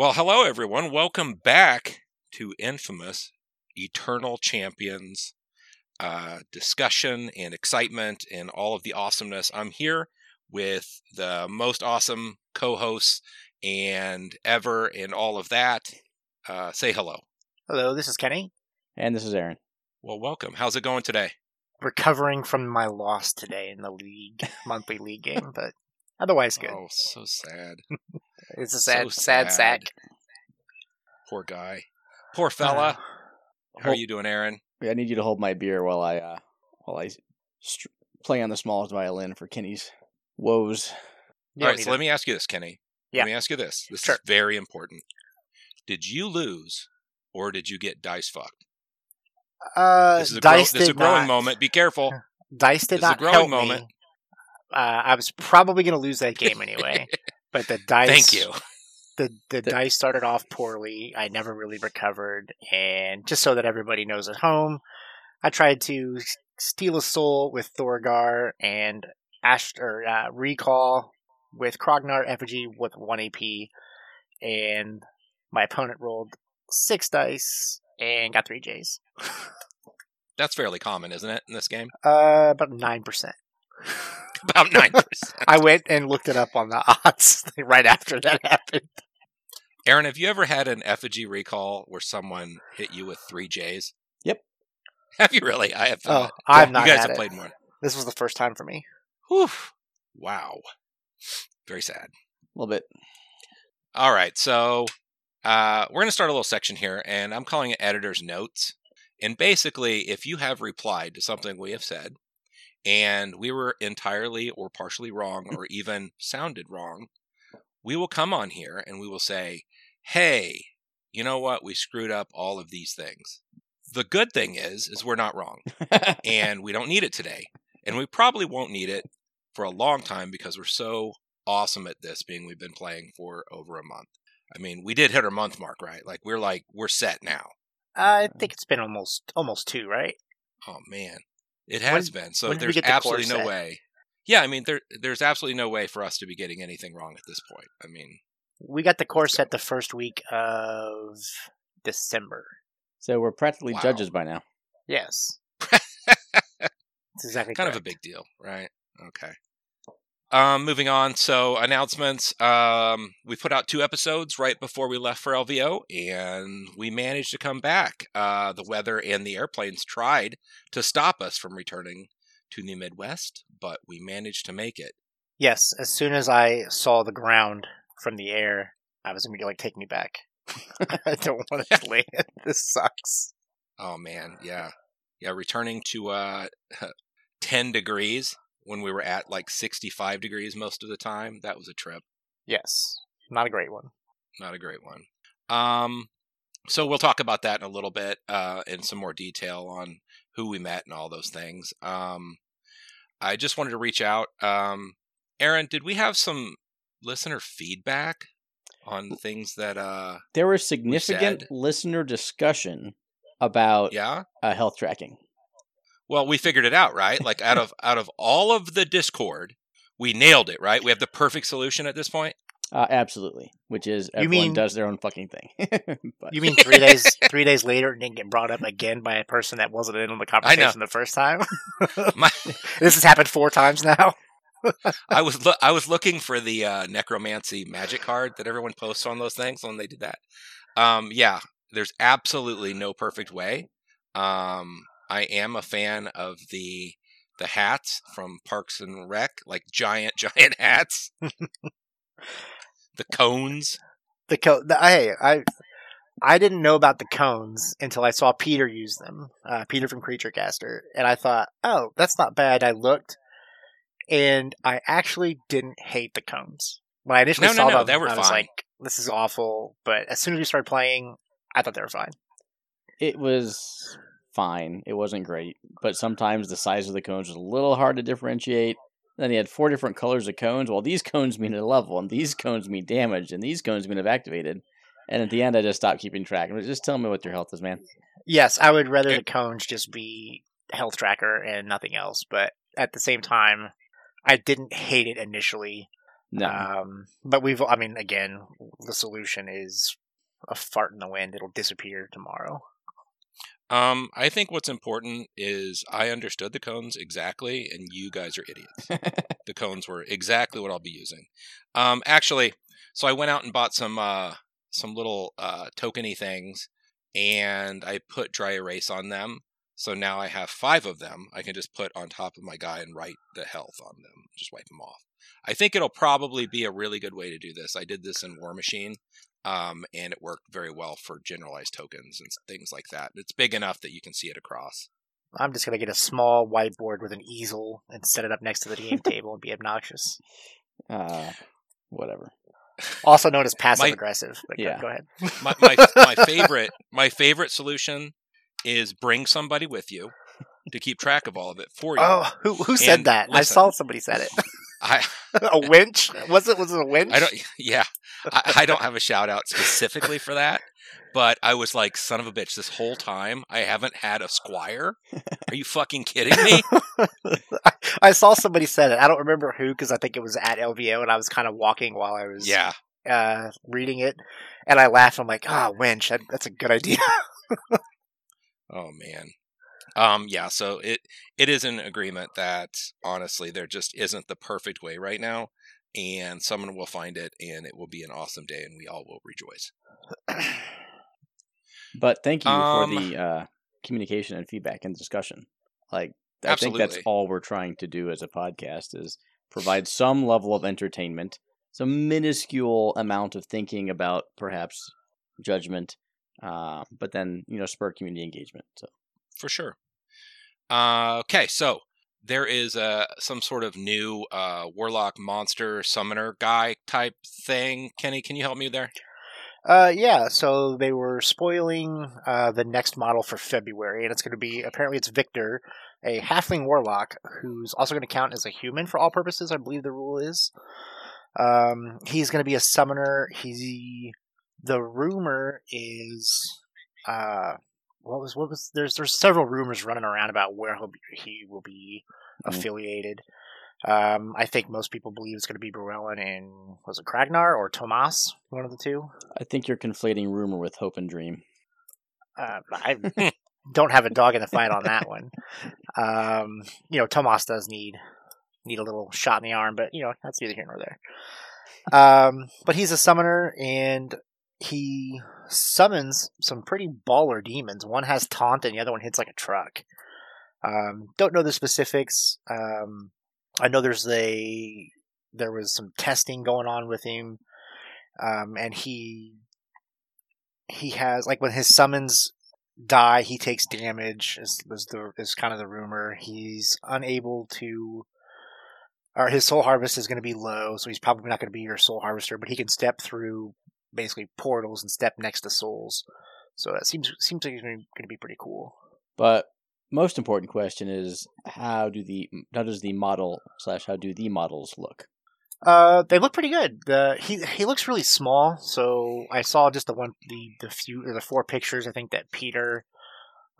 Well, hello everyone. Welcome back to Infamous Eternal Champions uh, discussion and excitement and all of the awesomeness. I'm here with the most awesome co-hosts and ever and all of that. Uh, say hello. Hello, this is Kenny. And this is Aaron. Well, welcome. How's it going today? Recovering from my loss today in the league monthly league game, but otherwise good. Oh, so sad. it's a so sad, sad, sad. sack. Poor guy. Poor fella. Uh, How are you doing, Aaron? I need you to hold my beer while I uh, while I str- play on the smallest violin for Kenny's woes. you All don't right, need so to- let me ask you this, Kenny. Yeah. Let me ask you this. This Sure. is very important. Did you lose or did you get dice fucked? uh, This is a, grow- dice this is a growing not, moment. Be careful. Dice did This is a not growing help moment. me. Uh, I was probably going to lose that game anyway, but the dice. Thank you. The the The- dice started off poorly. I never really recovered, and just so that everybody knows at home, I tried to steal a soul with Thorgar and Ash or uh, recall with Krognar effigy with one AP, and my opponent rolled six dice and got three J's. That's fairly common, isn't it, in this game? Uh, about nine percent. About 9%. I went and looked it up on the odds right after that happened. Aaron, have you ever had an effigy recall where someone hit you with three J's? Yep. Have you really? I have. Oh, not. I've you not guys had have it. played more. This was the first time for me. Whew. Wow. Very sad. A little bit. All right, so uh, we're going to start a little section here, and I'm calling it editor's notes. And basically, if you have replied to something we have said, and we were entirely or partially wrong, mm. or even sounded wrong, we will come on here and we will say, "Hey, you know what? We screwed up all of these things." The good thing is, is we're not wrong, and we don't need it today, and we probably won't need it for a long time because we're so awesome at this being we've been playing for over a month. I mean, we did hit our month mark, right? Like we're like we're set now. I mm. think it's been almost almost two, right? Oh man. It has been. So when did we there's get the absolutely no set? way. Yeah, I mean there there's absolutely no way for us to be getting anything wrong at this point. I mean, We got the core Let's set the first week of December. so we're practically Wow. judges by now. Yes, it's exactly kind of a big deal, right? Okay. Um, moving on. So announcements. Um, we put out two episodes right before we left for LVO, and we managed to come back. Uh, the weather and the airplanes tried to stop us from returning to the Midwest, but we managed to make it. Yes, as soon as I saw the ground from the air, I was immediately like, "Take me back." I don't want to land. This sucks. Oh man, yeah, yeah. Returning to uh, ten degrees when we were at like sixty-five degrees most of the time. That was a trip. Yes, not a great one. not a great one. Um, so we'll talk about that in a little bit, uh, in some more detail on who we met and all those things. Um, I just wanted to reach out. Um, Aaron, did we have some listener feedback on things that? Uh, There was significant said- listener discussion about yeah. uh, health tracking. Well, we figured it out, right? Like out of out of all of the Discord, we nailed it, right? We have the perfect solution at this point. Uh, absolutely, which is You everyone mean- does their own fucking thing. but You mean three days? Three days later, it didn't get brought up again by a person that wasn't in on the conversation the first time. My, this has happened four times now. I was loo- I was looking for the uh, necromancy magic card that everyone posts on those things when they did that. Um, yeah, there's absolutely no perfect way. Um, I am a fan of the the hats from Parks and Rec, like giant giant hats. the cones. The co- the, hey, I I didn't know about the cones until I saw Peter use them. Uh, Peter from Creature Caster, and I thought, oh, that's not bad. I looked, and I actually didn't hate the cones when I initially No, no, saw no, them. they were I was fine. like, this is awful. But as soon as we started playing, I thought they were fine. it was fine. It wasn't great, but sometimes the size of the cones was a little hard to differentiate. Then he had four different colors of cones. Well, these cones mean a level, and these cones mean damage, and these cones mean have activated. And at the end, I just stopped keeping track. And just tell me what your health is, man. Yes, I would rather the cones just be health tracker and nothing else. But at the same time, I didn't hate it initially. No. Um, but we've, I mean, again, the solution is a fart in the wind. It'll disappear tomorrow. Um, I think what's important is I understood the cones exactly, and you guys are idiots. the cones were exactly what I'll be using. Um, actually, so I went out and bought some uh, some little uh, tokeny things, and I put dry erase on them. So now I have five of them. I can just put on top of my guy and write the health on them, just wipe them off. I think it'll probably be a really good way to do this. I did this in War Machine, um, and it worked very well for generalized tokens and things like that. It's big enough that you can see it across. I'm just gonna get a small whiteboard with an easel and set it up next to the game table and be obnoxious. uh, whatever. Also known as passive My- aggressive. But go- Yeah. go ahead. my, my my favorite my favorite solution is bring somebody with you to keep track of all of it for you. Oh, who who said And that? I saw somebody said it. I a winch? Was it? Was it a winch? I don't yeah I, I don't have a shout out specifically for that, but I was like son of a bitch this whole time. I haven't had a squire. Are you fucking kidding me? I saw somebody said it. I don't remember who because I think it was at LVO and I was kind of walking while I was Yeah. uh, reading it, and I laughed. I'm like, ah, winch. That, that's a good idea. Oh man. Um yeah, so it it is an agreement that honestly there just isn't the perfect way right now and someone will find it and it will be an awesome day and we all will rejoice. But thank you Um, for the uh, communication and feedback and discussion. Like, I think that's all we're trying to do as a podcast is provide some level of entertainment, some minuscule amount of thinking about perhaps judgment, uh, but then you know spur community engagement. So For sure. Uh okay, so there is uh some sort of new uh warlock monster summoner guy type thing. Kenny, can you help me there? Uh, yeah. So they were spoiling uh, the next model for February, and it's going to be apparently it's Victor, a halfling warlock who's also going to count as a human for all purposes. I believe the rule is. Um, he's going to be a summoner. He the rumor is uh what was what was there's there's several rumors running around about where he'll be, he will be Mhm. affiliated. Um, I think most people believe it's going to be Bruellen and was it Krognar or Tomas, one of the two. I think you're conflating rumor with hope and dream. Uh, I don't have a dog in the fight on that one. Um, you know, Tomas does need need a little shot in the arm, but you know that's neither here nor there. Um, but he's a summoner, and he summons some pretty baller demons. One has taunt, and the other one hits like a truck. Um, don't know the specifics. Um, I know there's a there was some testing going on with him, um, and he he has like when his summons die, he takes damage. Is, is the is kind of the rumor. He's unable to, or his soul harvest is going to be low, so he's probably not going to be your soul harvester. But he can step through basically portals and step next to souls. So that seems seems like he's going to be pretty cool. But most important question is how do the how does the model slash how do the models look? Uh, they look pretty good. The he he looks really small. So I saw just the one the the few or the four pictures I think that Peter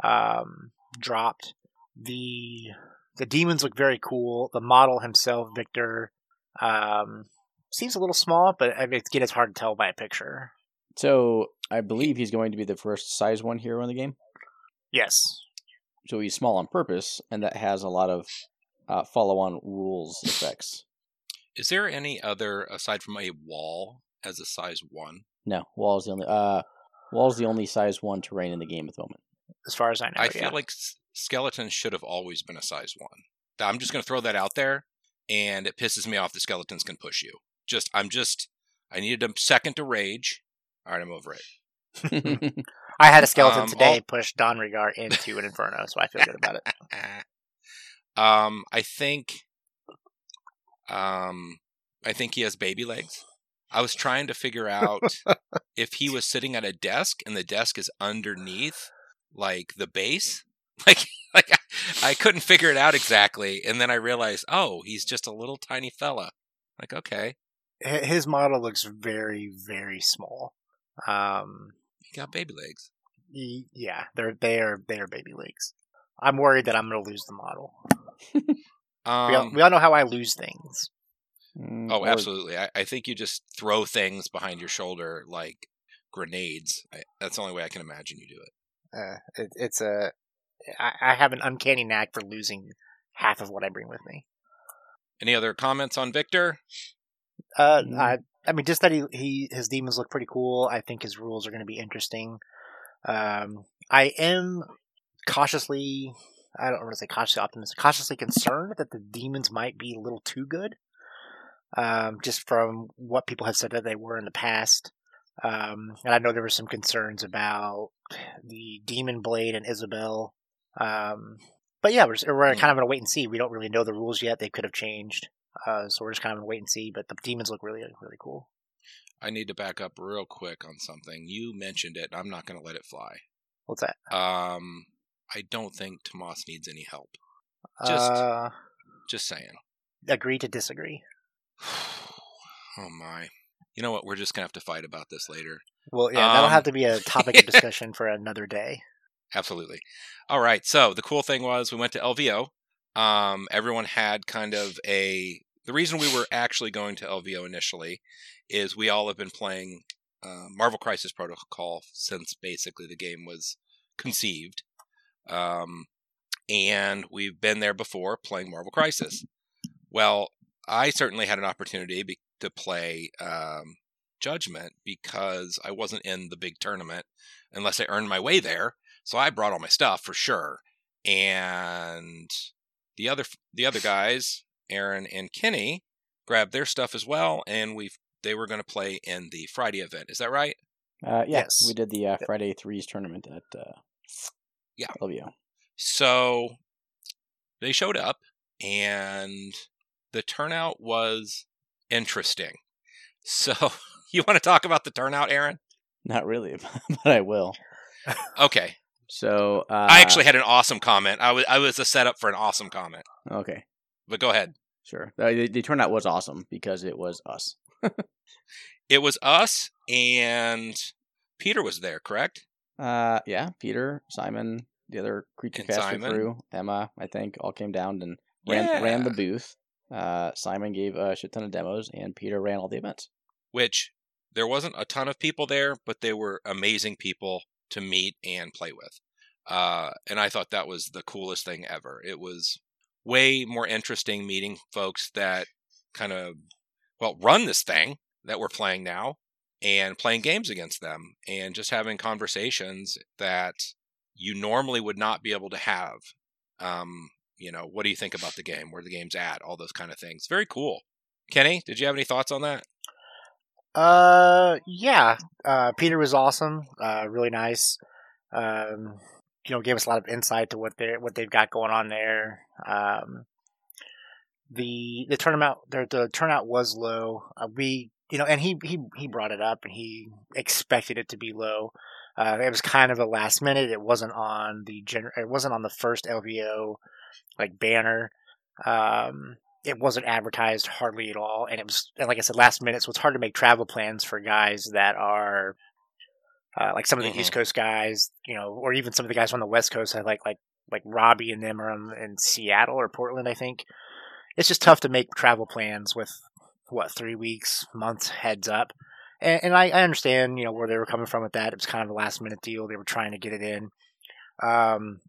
um dropped. The the demons look very cool. The model himself, Victor, um, seems a little small, but I mean, again, it's hard to tell by a picture. So I believe he's going to be the first size one hero in the game. Yes. So he's small on purpose, and that has a lot of uh, follow-on rules effects. Is there any other aside from a wall as a size 1? No, wall is the only uh, is the only size one terrain in the game at the moment. As far as I know, I yeah. feel like s- skeletons should have always been a size 1. I'm just going to throw that out there and it pisses me off the skeletons can push you. Just I'm just I needed a second to rage. All right, I'm over it. I had a skeleton Um, today all- push Don Regar into an Inferno, so I feel good about it. um, I think, um, I think he has baby legs. I was trying to figure out if he was sitting at a desk and the desk is underneath, like the base. Like, like I, I couldn't figure it out exactly, and then I realized, oh, he's just a little tiny fella. Like, okay, His model looks very, very small. Um, he got baby legs. y- yeah, they're they are they are baby legs. I'm worried that I'm going to lose the model. we, all, Um, we all know how I lose things. Mm, Oh, or- absolutely. I, I think you just throw things behind your shoulder like grenades. I, that's the only way I can imagine you do it. Uh, it, it's a. I, I have an uncanny knack for losing half of what I bring with me. Any other comments on Victor? Uh, Mm. I, I mean, just that he, he his demons look pretty cool. I think his rules are going to be interesting. Um, I am cautiously, I don't want to say cautiously optimistic, cautiously concerned that the demons might be a little too good. Um, just from what people have said that they were in the past. Um, and I know there were some concerns about the Demon Blade and Isabel. Um, but yeah, we're, just- we're kind of in a wait and see. We don't really know the rules yet. They could have changed. Uh, so we're just kind of wait and see. But the demons look really, really cool. I need to back up real quick on something. You mentioned it. I'm not going to let it fly. What's that? Um, I don't think Tomas needs any help. Just- uh, Just saying. agree to disagree. oh my. You know what? We're just going to have to fight about this later. Well, yeah, that'll Um, have to be a topic of discussion for another day. Absolutely. All right. So the cool thing was we went to LVO. Um, everyone had kind of a. The reason we were actually going to LVO initially is we all have been playing uh, Marvel Crisis Protocol since basically the game was conceived. Um, and we've been there before playing Marvel Crisis. Well, I certainly had an opportunity be- to play um, Judgment because I wasn't in the big tournament unless I earned my way there. So I brought all my stuff for sure. And the other the other guys, Aaron and Kenny, grabbed their stuff as well, and we they were going to play in the Friday event. Is that right? Uh, yeah, Yes. we did the uh, Friday threes tournament at uh, Yeah. LVO. So they showed up, and the turnout was interesting. So you want to talk about the turnout, Aaron? Not really, but I will. Okay, So uh, I actually had an awesome comment. I was I was a setup for an awesome comment, okay, but go ahead. sure. Uh, the, the turnout was awesome because it was us. It was us and Peter was there, correct? Uh, yeah, Peter, Simon, the other creature caster crew, Emma, I think, all came down and ran ran the booth. Uh, Simon gave a shit ton of demos, and Peter ran all the events. which there wasn't a ton of people there, but they were amazing people to meet and play with. Uh, and I thought that was the coolest thing ever. It was way more interesting meeting folks that kind of, well, run this thing that we're playing now and playing games against them and just having conversations that you normally would not be able to have. Um, you know, what do you think about the game, where the game's at, all those kind of things. Very cool. Kenny, did you have any thoughts on that? Uh, yeah. Uh, Peter was awesome. Uh, really nice. Um, you know, gave us a lot of insight to what they what they've got going on there. Um, the the tournament the, the turnout was low. Uh, we you know, and he he he brought it up and he expected it to be low. Uh, it was kind of a last minute. It wasn't on the gen- It wasn't on the first LVO like banner. Um, it wasn't advertised hardly at all, and it was and like I said, last minute. So it's hard to make travel plans for guys that are uh, like some of the East Coast guys, you know, or even some of the guys on the West Coast. I like like like Robbie and them are in, in Seattle or Portland. I think it's just tough to make travel plans with what three weeks, months heads up. And, and I, I understand, you know, where they were coming from with that. It was kind of a last minute deal. They were trying to get it in. Um,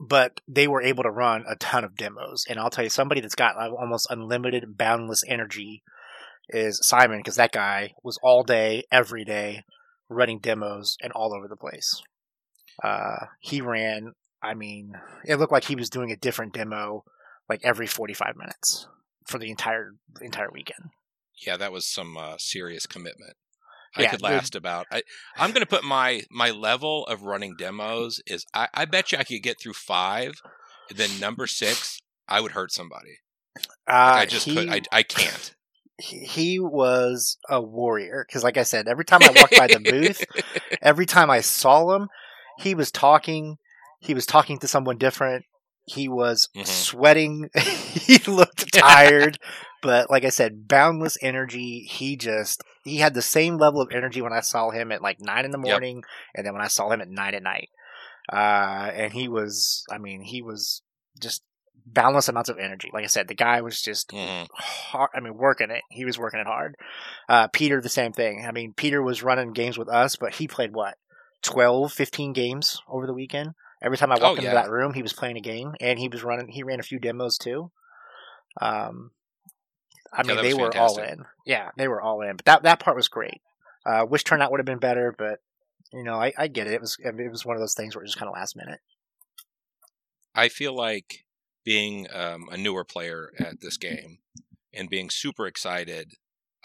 but they were able to run a ton of demos. And I'll tell you, somebody that's got almost unlimited, boundless energy is Simon, because that guy was all day, every day, running demos and all over the place. Uh, he ran, I mean, it looked like he was doing a different demo like every 45 minutes for the entire entire weekend. yeah, that was some uh, serious commitment. I Yeah, could last about. I, I'm going to put my my level of running demos is. I, I bet you I could get through five. Then number six, I would hurt somebody. Uh, Like, I just he, could. I, I can't. he he was a warrior because, like I said, every time I walked by the booth, every time I saw him, he was talking. He was talking to someone different. He was Mhm. sweating. he looked tired, but like I said, boundless energy. He just he had the same level of energy when I saw him at like nine in the Yep. morning, and then when I saw him at nine at night. Uh, and he was, I mean, he was just boundless amounts of energy. Like I said, the guy was just Mhm. hard. I mean, working it. He was working it hard. Uh, Peter, the same thing. I mean, Peter was running games with us, but he played what 12, 15 games over the weekend. Every time I walked Oh, into yeah. that room, he was playing a game, and he was running. He ran a few demos too. Um, I Yeah, mean, they were all in. Yeah, they were all in. But that that part was great. Uh, wish turnout would have been better, but you know, I, I get it. It was it was one of those things where it was kind of last minute. I feel like being um, a newer player at this game and being super excited.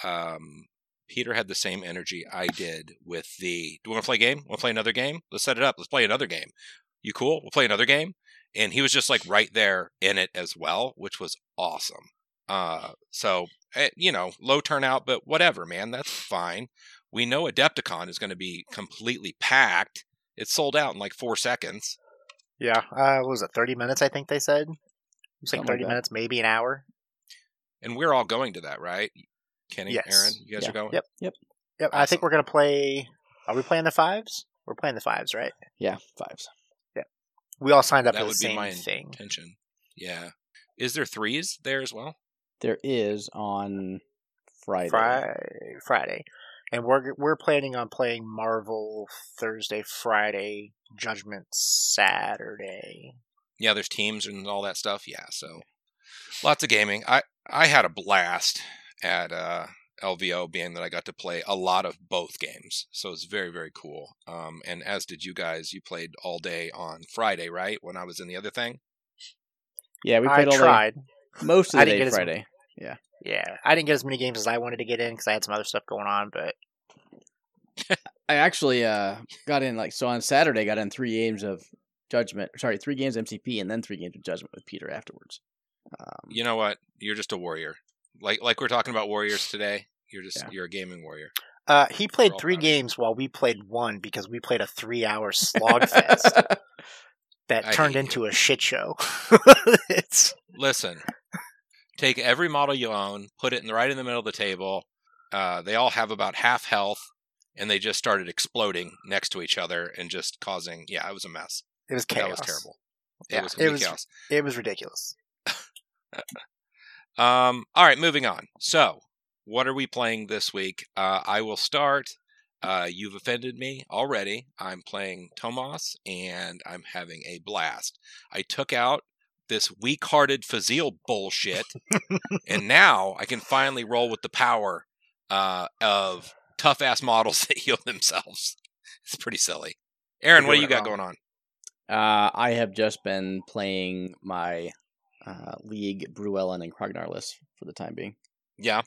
Um, Peter had the same energy I did with the. Do we want to play a game? Want to play another game? Let's set it up. Let's play another game. You cool? We'll play another game. And he was just like right there in it as well, which was awesome. Uh, so eh, you know, low turnout, but whatever, man. That's fine. We know Adepticon is going to be completely packed. It's sold out in like four seconds. Yeah, uh, what was it? Thirty minutes, I think they said. It was like Something like thirty minutes, maybe an hour. And we're all going to that, right? Kenny, Yes. Aaron, you guys Yeah. are going. Yep. Yep, Yep. I think we're gonna play. Are we playing the fives? We're playing the fives, right? Yeah, fives. We all signed up That for the would be same my thing. intention. Yeah. Is there threes there as well? There is on Friday. Friday, Friday, and we're we're planning on playing Marvel Thursday, Friday, Judgment Saturday. Yeah, there's teams and all that stuff. Yeah, so lots of gaming. I I had a blast at uh, LVO, being that I got to play a lot of both games. So it's very very cool. Um, and as did you guys. You played all day on Friday, right? When I was in the other thing. Yeah, we I played all day, most of the didn't day get as- Friday. Yeah, Yeah. I didn't get as many games as I wanted to get in because I had some other stuff going on. But I actually uh, got in like so on Saturday. Got in three games of Judgment. Sorry, three games MCP and then three games of Judgment with Peter afterwards. Um, You know what? You're just a warrior. Like like we're talking about warriors today. You're just Yeah. you're a gaming warrior. uh, he played three games while we played one because we played a three-hour slog fest that I turned into a shit show. it's Listen, take every model you own, put it in the right in the middle of the table. Uh, they all have about half health, and they just started exploding next to each other and just causing. Yeah, it was a mess. it was chaos. That was terrible. Yeah, it was it was-. It was ridiculous. Um, all right, moving on. So, what are we playing this week? Uh, I will start. Uh, you've offended me already. I'm playing Tomas, and I'm having a blast. I took out this weak-hearted Fazeal bullshit, and now I can finally roll with the power uh, of tough-ass models that heal themselves. It's pretty silly. Aaron, what do you got it going on? Uh, I have just been playing my uh, League Bruellen and Krognarless for the time being. Yeah,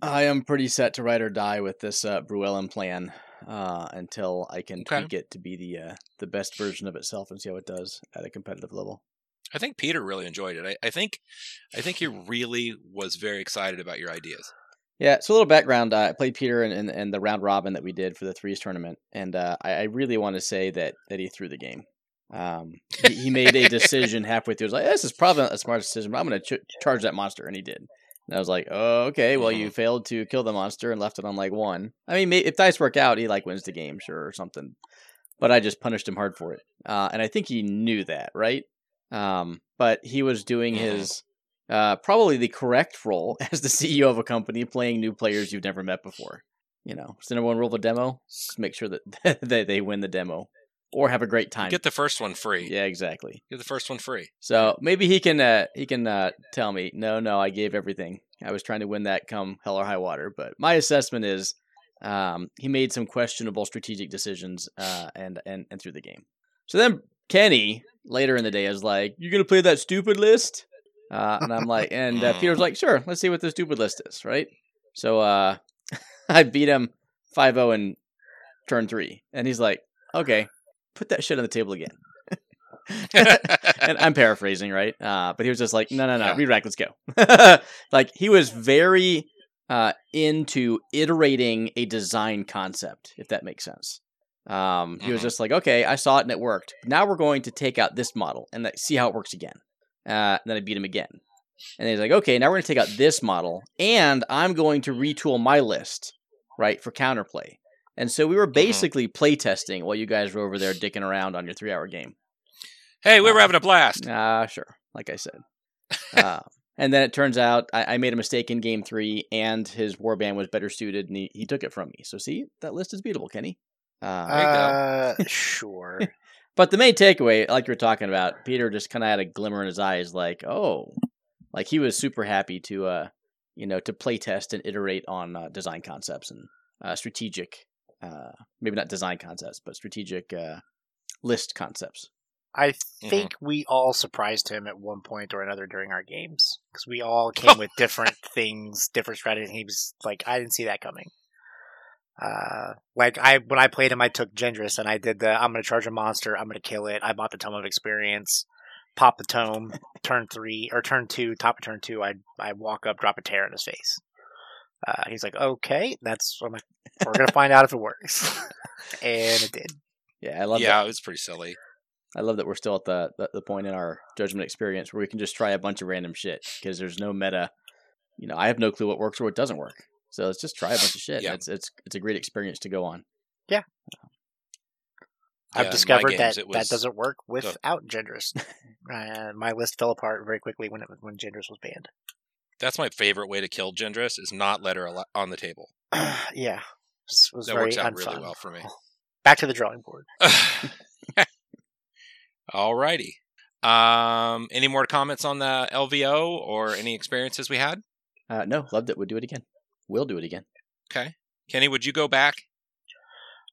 I am pretty set to ride or die with this uh, Bruellen plan uh, until I can Okay. tweak it to be the uh, the best version of itself and see how it does at a competitive level. I think Peter really enjoyed it. I, I think, I think he really was very excited about your ideas. Yeah, so a little background. Uh, I played Peter in, in, in the round robin that we did for the threes tournament, and uh, I, I really want to say that that he threw the game. Um, he, he made a decision halfway through. He was like, "This is probably not a smart decision, but I'm going to ch- charge that monster," and he did. And I was like, "Oh, okay. Well, you failed to kill the monster and left it on like one. I mean, may- if dice work out, he like wins the game, sure, or something. But I just punished him hard for it, uh, and I think he knew that, right? Um, but he was doing Mhm. his uh, probably the correct role as the CEO of a company, playing new players you've never met before. You know, it's the number one rule of a demo: just make sure that that they win the demo or have a great time. Get the first one free. yeah, exactly. Get the first one free. So maybe he can uh, he can uh, tell me, no, no, I gave everything. I was trying to win that come hell or high water. But my assessment is um, he made some questionable strategic decisions uh, and and and through the game. So then Kenny later in the day is like, "You're gonna play that stupid list?" Uh, and I'm like, and uh, Peter's like, "Sure, let's see what the stupid list is." Right. So uh, I beat him 5-0 in turn three, and he's like, "Okay, put that shit on the table again." and I'm paraphrasing, right? Uh, but he was just like, no, no, no, Yeah. re-rack, let's go. like he was very uh, into iterating a design concept, if that makes sense. Um, he was Mhm. just like, okay, I saw it and it worked. Now we're going to take out this model and like, see how it works again. Uh, and then I beat him again. And he's like, okay, now we're going to take out this model and I'm going to retool my list, right, for counterplay. And so we were basically playtesting while you guys were over there dicking around on your three hour game. hey, we were having a blast. Ah, sure. like I said. uh, and then it turns out I, I, made a mistake in game three, and his warband was better suited, and he, he took it from me. So see, that list is beatable, Kenny. Uh, uh sure. but the main takeaway, like you were talking about, Peter just kind of had a glimmer in his eyes, like, oh, like he was super happy to, uh, you know, to play test and iterate on uh, design concepts and uh, strategic, uh, maybe not design concepts, but strategic uh, list concepts. I mm-hmm. think mm-hmm. we all surprised him at one point or another during our games because we all came with different things, different strategies. He was like, "I didn't see that coming." Uh, like I when I played him, I took Gendris and I did the I'm going to charge a monster, I'm going to kill it. I bought the Tome of Experience, pop the tome, turn three or turn two, top of turn two. I I walk up, drop a tear in his face. Uh, he's like, "Okay, that's I'm like, we're gonna find out if it works," and it did. Yeah, I love. Yeah, that. it was pretty silly. I love that we're still at the, the, the point in our judgment experience where we can just try a bunch of random shit because there's no meta. You know, I have no clue what works or what doesn't work. So let's just try a bunch of shit. yeah. It's it's it's a great experience to go on. Yeah. I've yeah, discovered games, that was... that doesn't work without Gendris. uh, my list fell apart very quickly when it when Gendris was banned. That's my favorite way to kill Gendris is not let her on the table. yeah, this was that works out unfun. really well for me. Back to the drawing board. Alrighty. Um, any more comments on the LVO or any experiences we had? Uh, no, loved it. Would do it again. We'll do it again. Okay, Kenny, would you go back?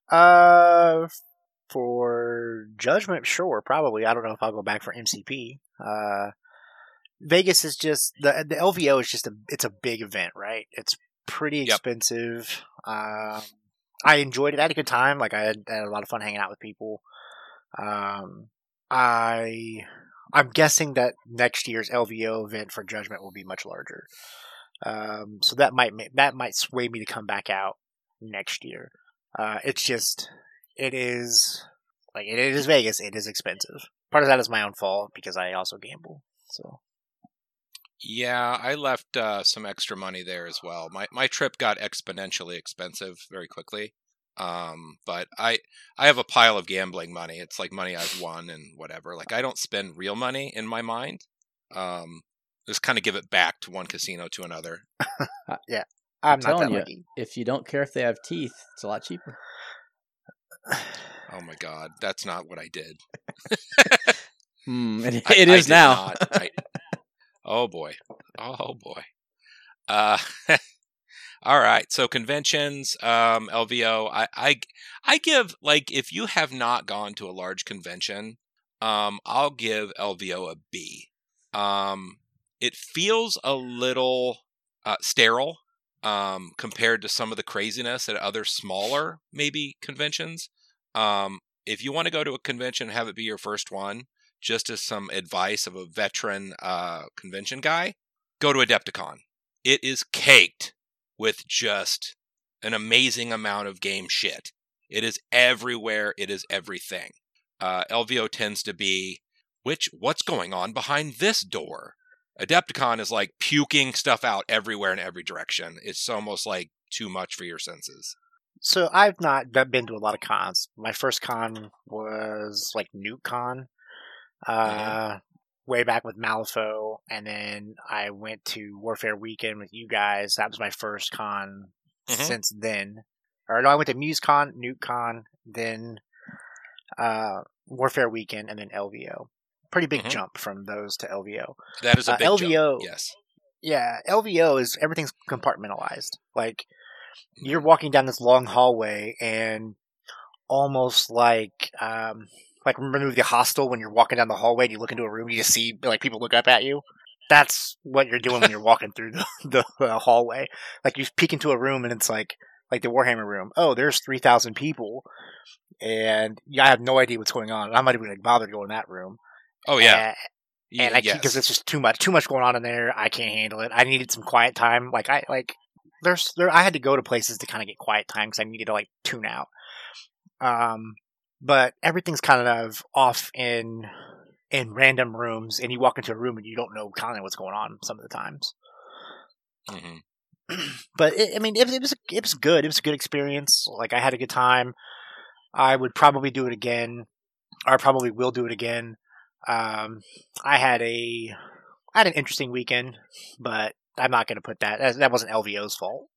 Uh, for Judgment, sure, probably. I don't know if I'll go back for MCP. Uh, Vegas is just the the LVO is just a it's a big event, right? It's pretty expensive. Yep. Um, I enjoyed it. I had a good time. Like I had, I had a lot of fun hanging out with people. Um, I I'm guessing that next year's LVO event for Judgment will be much larger. Um, so that might that might sway me to come back out next year. Uh, it's just it is like it is Vegas. It is expensive. Part of that is my own fault because I also gamble. So yeah, I left uh, some extra money there as well. My my trip got exponentially expensive very quickly. Um, but I I have a pile of gambling money. It's like money I've won and whatever. Like I don't spend real money in my mind. Um, just kind of give it back to one casino to another. Uh, yeah, I'm, I'm telling you, lucky. if you don't care if they have teeth, it's a lot cheaper. oh my god, that's not what I did. mm, it, it I, is I now. I, oh boy, oh boy. Uh, all right. So conventions, um, LVO. I, I, I give like if you have not gone to a large convention, um, I'll give LVO a B. Um, it feels a little uh, sterile um, compared to some of the craziness at other smaller maybe conventions. Um, if you want to go to a convention, and have it be your first one. Just as some advice of a veteran uh, convention guy, go to Adepticon. It is caked with just an amazing amount of game shit. It is everywhere. It is everything. Uh, LVO tends to be which what's going on behind this door. Adepticon is like puking stuff out everywhere in every direction. It's almost like too much for your senses. So I've not been to a lot of cons. My first con was like NukeCon, uh, mm-hmm way back with Malifaux, and then I went to Warfare Weekend with you guys. That was my first con mm-hmm. since then. Or no, I went to MuseCon, NukeCon, then uh, Warfare Weekend, and then LVO. Pretty big mm-hmm. jump from those to LVO. That is a uh, big LVO, jump. Yes. Yeah, LVO is everything's compartmentalized. Like you're mm-hmm. walking down this long hallway, and almost like um, like remember the hostel when you're walking down the hallway and you look into a room, you just see like people look up at you. That's what you're doing when you're walking through the, the, the hallway. Like you peek into a room and it's like like the Warhammer room. Oh, there's three thousand people, and I have no idea what's going on. I'm not even bother to go in that room. Oh yeah. And, and I because yes. it's just too much, too much going on in there. I can't handle it. I needed some quiet time. Like I like there's there. I had to go to places to kind of get quiet time because I needed to like tune out. Um, but everything's kind of off in in random rooms, and you walk into a room and you don't know kind of what's going on some of the times. Mm-hmm. but it, I mean, it, it, was it was good. It was a good experience. Like I had a good time. I would probably do it again. I probably will do it again. Um, I had a I had an interesting weekend, but I'm not going to put that. That, that wasn't LVO's fault.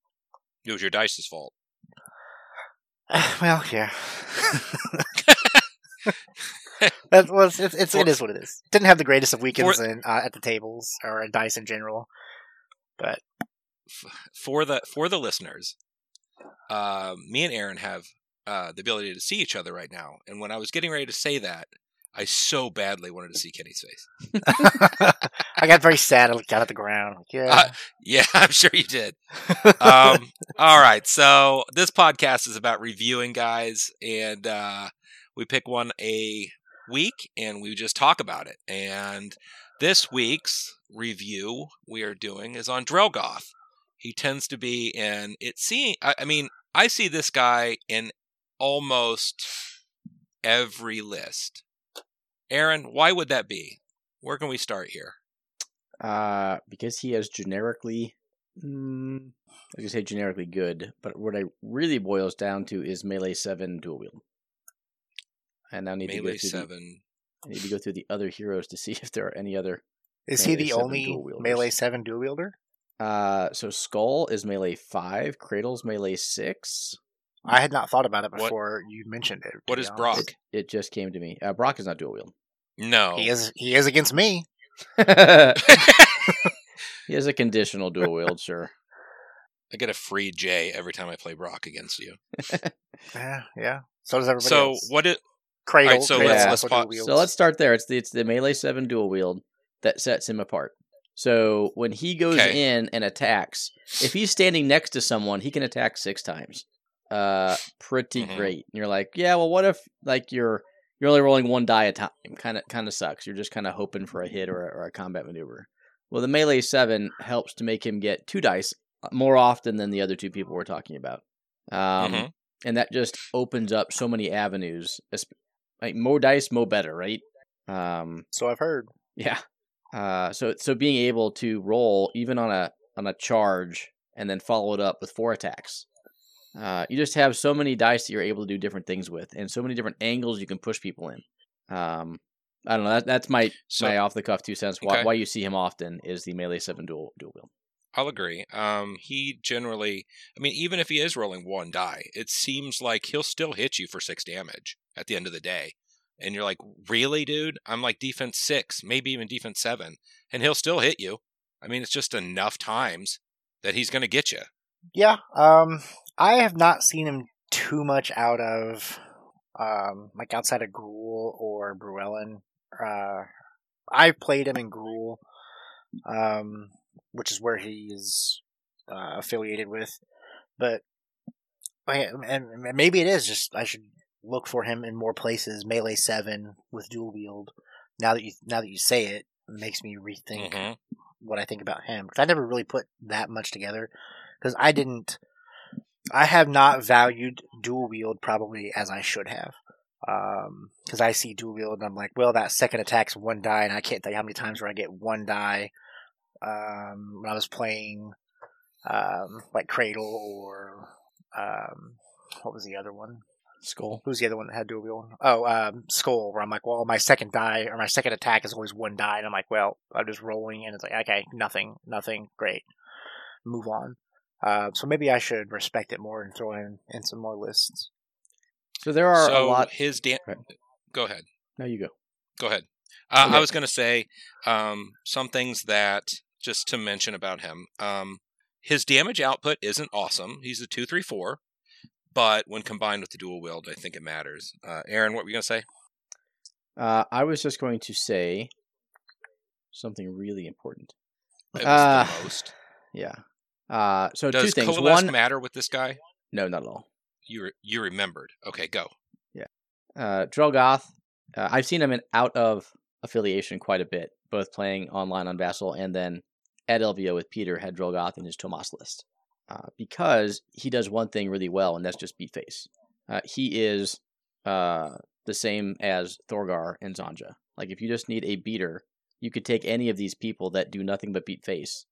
It was your dice's fault. well, yeah. that was it's, it's it is what it is. Didn't have the greatest of weekends For- in, uh, at the tables or at dice in general, but For the for the listeners, uh, me and Aaron have uh, the ability to see each other right now. And when I was getting ready to say that, I so badly wanted to see Kenny's face. I got very sad. I looked down at the ground. Yeah, Uh, Yeah, I'm sure you did. um, all right, so this podcast is about reviewing guys, and uh, we pick one a week, and we just talk about it. And this week's review we are doing is on Drelgoth. He tends to be in it. See, I, I mean, I see this guy in almost every list. Aaron, why would that be? Where can we start here? Uh, because he has generically, mm, I was say generically good, but what it really boils down to is melee seven dual wield. And I need to go Melee through the. I need to go through the other heroes to see if there are any other. is he the only melee seven dual wielder? Uh, so Skull is melee five, Cradle's melee six. I had not thought about it What- before you mentioned it. to what be is honest. Brock? It, it just came to me. Uh, Brock is not dual wield. No, He is he is against me. he has a conditional dual wield, sure. I get a free J every time I play Brock against you. Yeah, yeah. So does everybody So else. what it? Cradle. Alright, so Cradle let's- let's also pause- dual wields. So let's start there. It's the it's the melee seven dual wield that sets him apart. So when he goes Okay. in and attacks, if he's standing next to someone, he can attack six times. Uh, pretty Mhm. great. And you're like, yeah, well, what if like you're you're only rolling one die a time? Kind of kind of sucks. You're just kind of hoping for a hit or a, or a combat maneuver. Well, the melee seven helps to make him get two dice uh, more often than the other two people we're talking about. Um, Mhm. and that just opens up so many avenues. Like more dice, more better, right? Um, So I've heard. yeah. Uh, so so being able to roll even on a on a charge and then follow it up with four attacks. Uh, you just have so many dice that you're able to do different things with, and so many different angles you can push people in. Um, I don't know. That, that's my So- my off the cuff two cents. Why, Okay. why you see him often is the melee seven dual dual wield. I'll agree. Um, he generally, I mean, even if he is rolling one die, it seems like he'll still hit you for six damage at the end of the day. And you're like, really, dude? I'm like defense six, maybe even defense seven, and he'll still hit you. I mean, it's just enough times that he's going to get you. Yeah. Um, I have not seen him too much out of, um, like outside of Gruul or Bruellen. Uh, I've played him in Gruul, um, which is where he is uh, affiliated with. But I- and maybe it is just I should look for him in more places. Melee seven with dual wield. Now that you now that you say it, it makes me rethink Mhm. what I think about him because I never really put that much together because I didn't. I have not valued dual wield probably as I should have. Because I see dual wield and I'm like, well, that second attack's one die, and I can't tell you how many times where I get one die. Um, when I was playing, um, like Cradle or um, what was the other one? Skull. Who's the other one that had dual wield? Oh, um, Skull. Where I'm like, well, my second die or my second attack is always one die, and I'm like, well, I'm just rolling, and it's like, okay, nothing, nothing, great, move on. Uh, so maybe I should respect it more and throw in, in some more lists. So there are so a lot. his dan- Right. Go ahead. No, you go. Go ahead. Uh, Okay. I was going to say um, some things that just to mention about him. Um, his damage output isn't awesome. He's a two three four, but when combined with the dual wield, I think it matters. Uh, Aaron, what were you going to say? Uh, I was just going to say something really important. It was Uh, the most. Yeah. Uh, so Does two things. coalesce One, matter with this guy? no, not at all. You re- you remembered? Okay, go. Yeah. Uh, Drelgoth, uh, I've seen him in out of affiliation quite a bit, both playing online on Vassal and then at LVO with Peter had Drelgoth in his Tomas list. Uh, because he does one thing really well, and that's just beat face. Uh, he is uh, the same as Thorgar and Zanja. Like, if you just need a beater, you could take any of these people that do nothing but beat face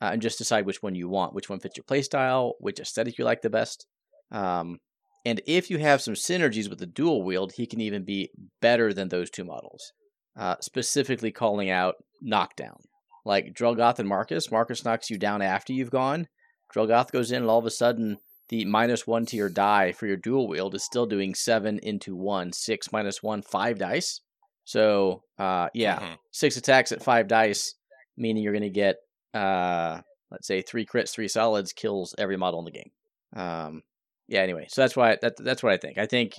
uh, and just decide which one you want, which one fits your playstyle, which aesthetic you like the best. Um, and if you have some synergies with the dual wield, he can even be better than those two models. uh, specifically calling out knockdown. Like Drelgoth and Marcus, Marcus knocks you down after you've gone. Drelgoth goes in, and all of a sudden, the minus one to your die for your dual wield is still doing seven into one, six minus one, five dice. So, uh, yeah, Mhm. six attacks at five dice, meaning you're going to get, uh, let's say, three crits, three solids, kills every model in the game. Um, yeah. Anyway, so that's why that, that's what I think. I think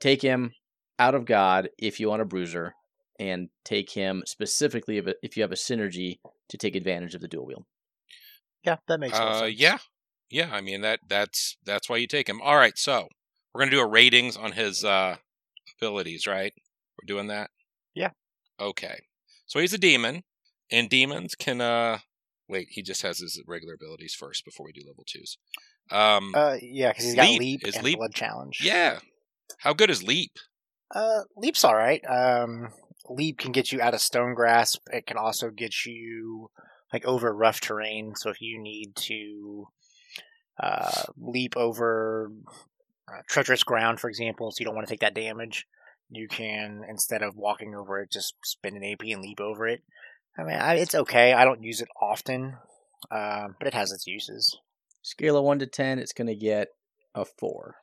take him out of God if you want a bruiser, and take him specifically if, if you have a synergy to take advantage of the dual wield. Yeah, that makes Uh, sense. yeah, yeah. I mean that that's that's why you take him. All right, so we're gonna do a ratings on his uh, abilities, right? We're doing that. Yeah. Okay. So he's a demon, and demons can. uh Wait, he just has his regular abilities first before we do level twos. Um, Uh, yeah, because he's got Leap. leap, Is and leap- blood challenge. yeah. How good is leap? Uh, leap's all right. Um, leap can get you out of stone grasp. It can also get you like over rough terrain. So if you need to uh, leap over uh, treacherous ground, for example, so you don't want to take that damage, you can instead of walking over it, just spend an AP and leap over it. I mean, I, it's okay. I don't use it often, um, but it has its uses. Scale of one to ten, it's going to get a four.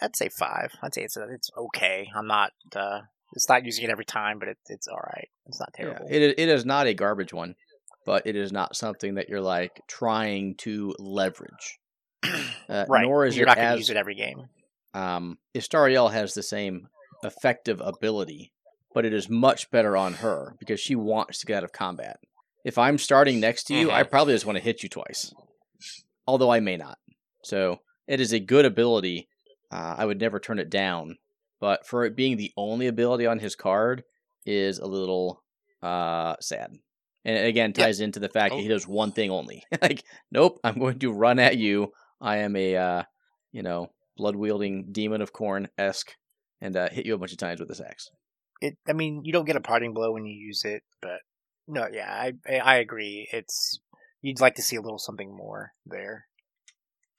I'd say five. I'd say it's it's okay. I'm not. Uh, it's not using it every time, but it, it's all right. It's not terrible. Yeah, it is- it is not a garbage one, but it is not something that you're like trying to leverage. Uh, right. Nor is You're it not going to use it every game. um, Istariel has the same effective ability, but it is much better on her because she wants to get out of combat. If I'm starting next to you, I probably just want to hit you twice, although I may not. So it is a good ability. Uh, I would never turn it down, but for it being the only ability on his card is a little uh, sad. And it again ties into the fact Oh. that he does one thing only. like, nope, I'm going to run at you. I am a, uh, you know, blood wielding demon of Khorne esque, and uh, hit you a bunch of times with this axe. It. I mean, you don't get a parting blow when you use it, but no, yeah, I I agree. It's you'd like to see a little something more there,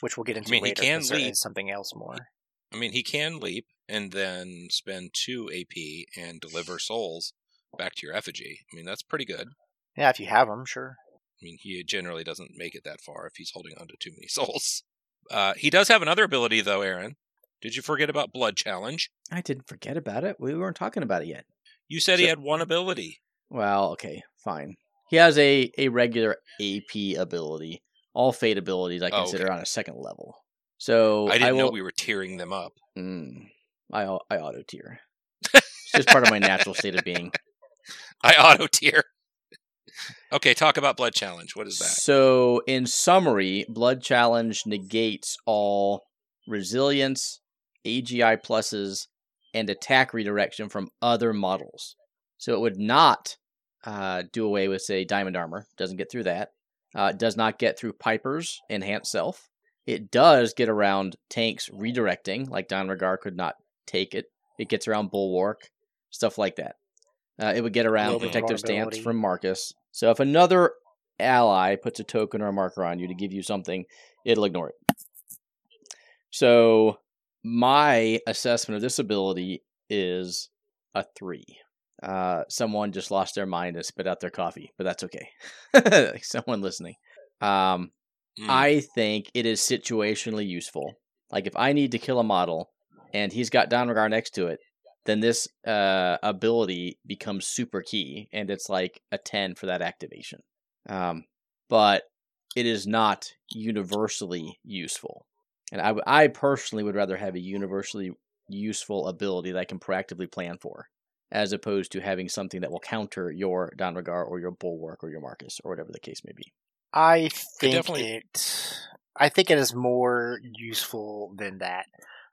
which we'll get into I mean, he later. can 'cause there leap. something else more. I mean, he can leap and then spend two AP and deliver souls back to your effigy. I mean, that's pretty good. Yeah, if you have them, sure. I mean, he generally doesn't make it that far if he's holding onto too many souls. Uh, he does have another ability, though, Aaron. Did you forget about Blood Challenge? I didn't forget about it. We weren't talking about it yet. You said he had one ability. Well, okay, fine. He has a, a regular AP ability. All fate abilities I Oh, consider okay. on a second level. So I didn't will, know we were tearing them up. Mm, I I auto tier. it's just part of my natural state of being. I auto tier. okay, talk about Blood Challenge. What is that? So, in summary, Blood Challenge negates all resilience, AGI pluses, and attack redirection from other models. So, it would not uh, do away with, say, Diamond Armor. Doesn't get through that. Uh, does not get through Piper's Enhanced Self. It does get around tanks redirecting, like Doenrakkar could not take it. It gets around Bulwark, stuff like that. Uh, it would get around Protective Stance from Marcus. So if another ally puts a token or a marker on you to give you something, it'll ignore it. So my assessment of this ability is a three. Uh, someone just lost their mind and spit out their coffee, but that's okay. someone listening. Um, Mm, I think it is situationally useful. Like if I need to kill a model and he's got Doenrakkar next to it, then this uh, ability becomes super key, and it's like a ten for that activation. Um, but it is not universally useful, and I, I personally would rather have a universally useful ability that I can proactively plan for, as opposed to having something that will counter your Doenrakkar or your Bulwark or your Marcus or whatever the case may be. I think definitely- it. I think it is more useful than that.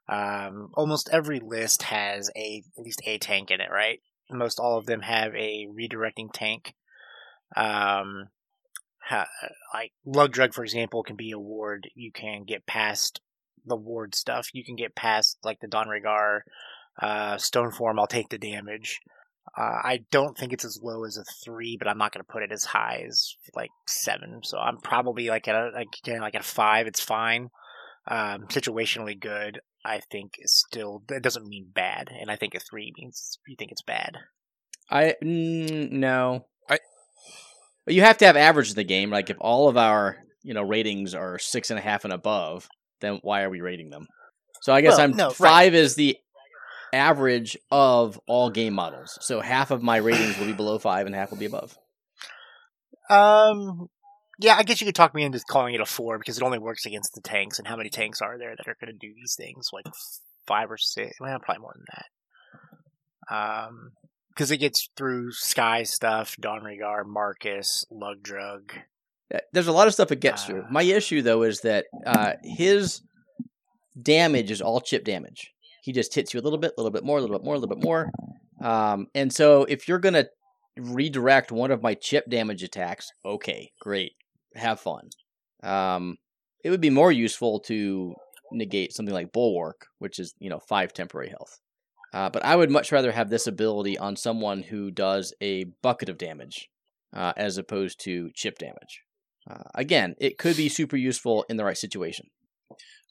Um, almost every list has a at least a tank in it, right? Most all of them have a redirecting tank. Um, ha, like lug drug, for example, can be a ward. You can get past the ward stuff. You can get past like the Doenrakkar, uh, stone form. I'll take the damage. Uh, I don't think it's as low as a three, but I'm not going to put it as high as like seven. So I'm probably like at a like again, like at a five. It's fine. Um, situationally good. I think is still that doesn't mean bad, and I think a three means you think it's bad. I mm, no. I- But you have to have average in the game. Like if all of our you know ratings are six and a half and above, then why are we rating them? So I guess Well, I'm no, right. five is the average of all game models. So half of my ratings will be below five and half will be above. Um, yeah, I guess you could talk me into calling it a four because it only works against the tanks. And how many tanks are there that are going to do these things? Like five or six? Well, probably more than that. Um, because it gets through Sky stuff, Doenrakkar, Marcus, Lug Drug. Uh, There's a lot of stuff it gets through. My issue though is that uh, his damage is all chip damage. He just hits you a little bit, a little bit more, a little bit more, a little bit more. Um, and so if you're gonna redirect one of my chip damage attacks, okay, great, have fun. Um, it would be more useful to negate something like Bulwark, which is you know five temporary health. Uh, but I would much rather have this ability on someone who does a bucket of damage uh, as opposed to chip damage. Uh, again, it could be super useful in the right situation.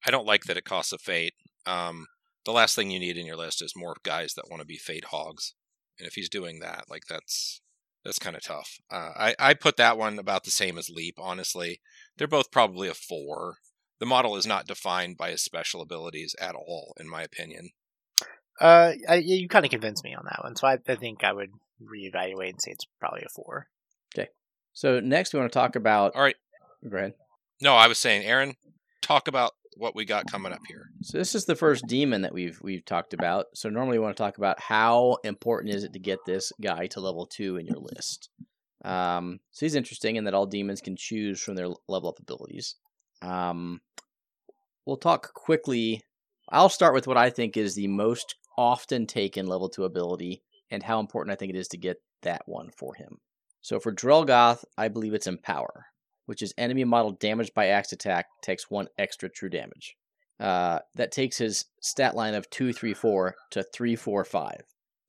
I don't like that it costs a fate. Um, the last thing you need in your list is more guys that want to be fate hogs, and if he's doing that, like that's that's kind of tough. Uh, I I put that one about the same as Leap. Honestly, they're both probably a four. The model is not defined by his special abilities at all, in my opinion. Uh, I, you kind of convinced me on that one, so I, I think I would reevaluate and say it's probably a four. So next, we want to talk about. All right. Go ahead. No, I was saying, Aaron, talk about what we got coming up here. So this is the first demon that we've we've talked about. So normally we want to talk about how important is it to get this guy to level two in your list. Um, so he's interesting in that all demons can choose from their level up abilities. Um, we'll talk quickly. I'll start with what I think is the most often taken level two ability and how important I think it is to get that one for him. So for Drelgoth, I believe it's Empower, which is enemy model damaged by axe attack takes one extra true damage. Uh, that takes his stat line of 234 to 345.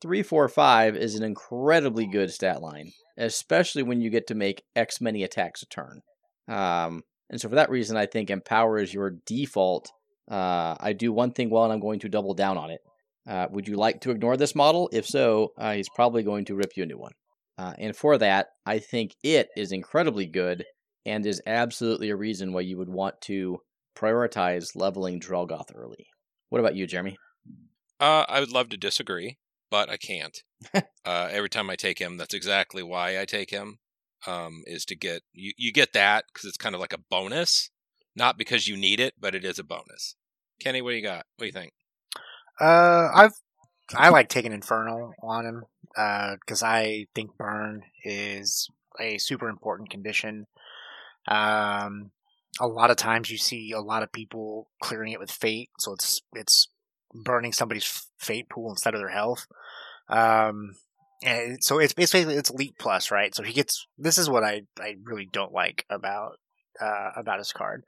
345 is an incredibly good stat line, especially when you get to make X many attacks a turn. Um, and so for that reason, I think Empower is your default. Uh, I do one thing well, and I'm going to double down on it. Uh, would you like to ignore this model? If so, uh, he's probably going to rip you a new one. Uh, and for that, I think it is incredibly good and is absolutely a reason why you would want to prioritize leveling Drelgoth early. What about you, Jeremy? Uh, I would love to disagree, but I can't. uh, every time I take him, that's exactly why I take him. Um, is to get you, you get that because it's kind of like a bonus, not because you need it, but it is a bonus. Kenny, what do you got? What do you think? Uh, I've I like taking Infernal on him because I think burn is a super important condition. Um, a lot of times you see a lot of people clearing it with fate, so it's it's burning somebody's fate pool instead of their health. Um, and so it's basically it's leap plus, right? So he gets this is what I I really don't like about uh about his card.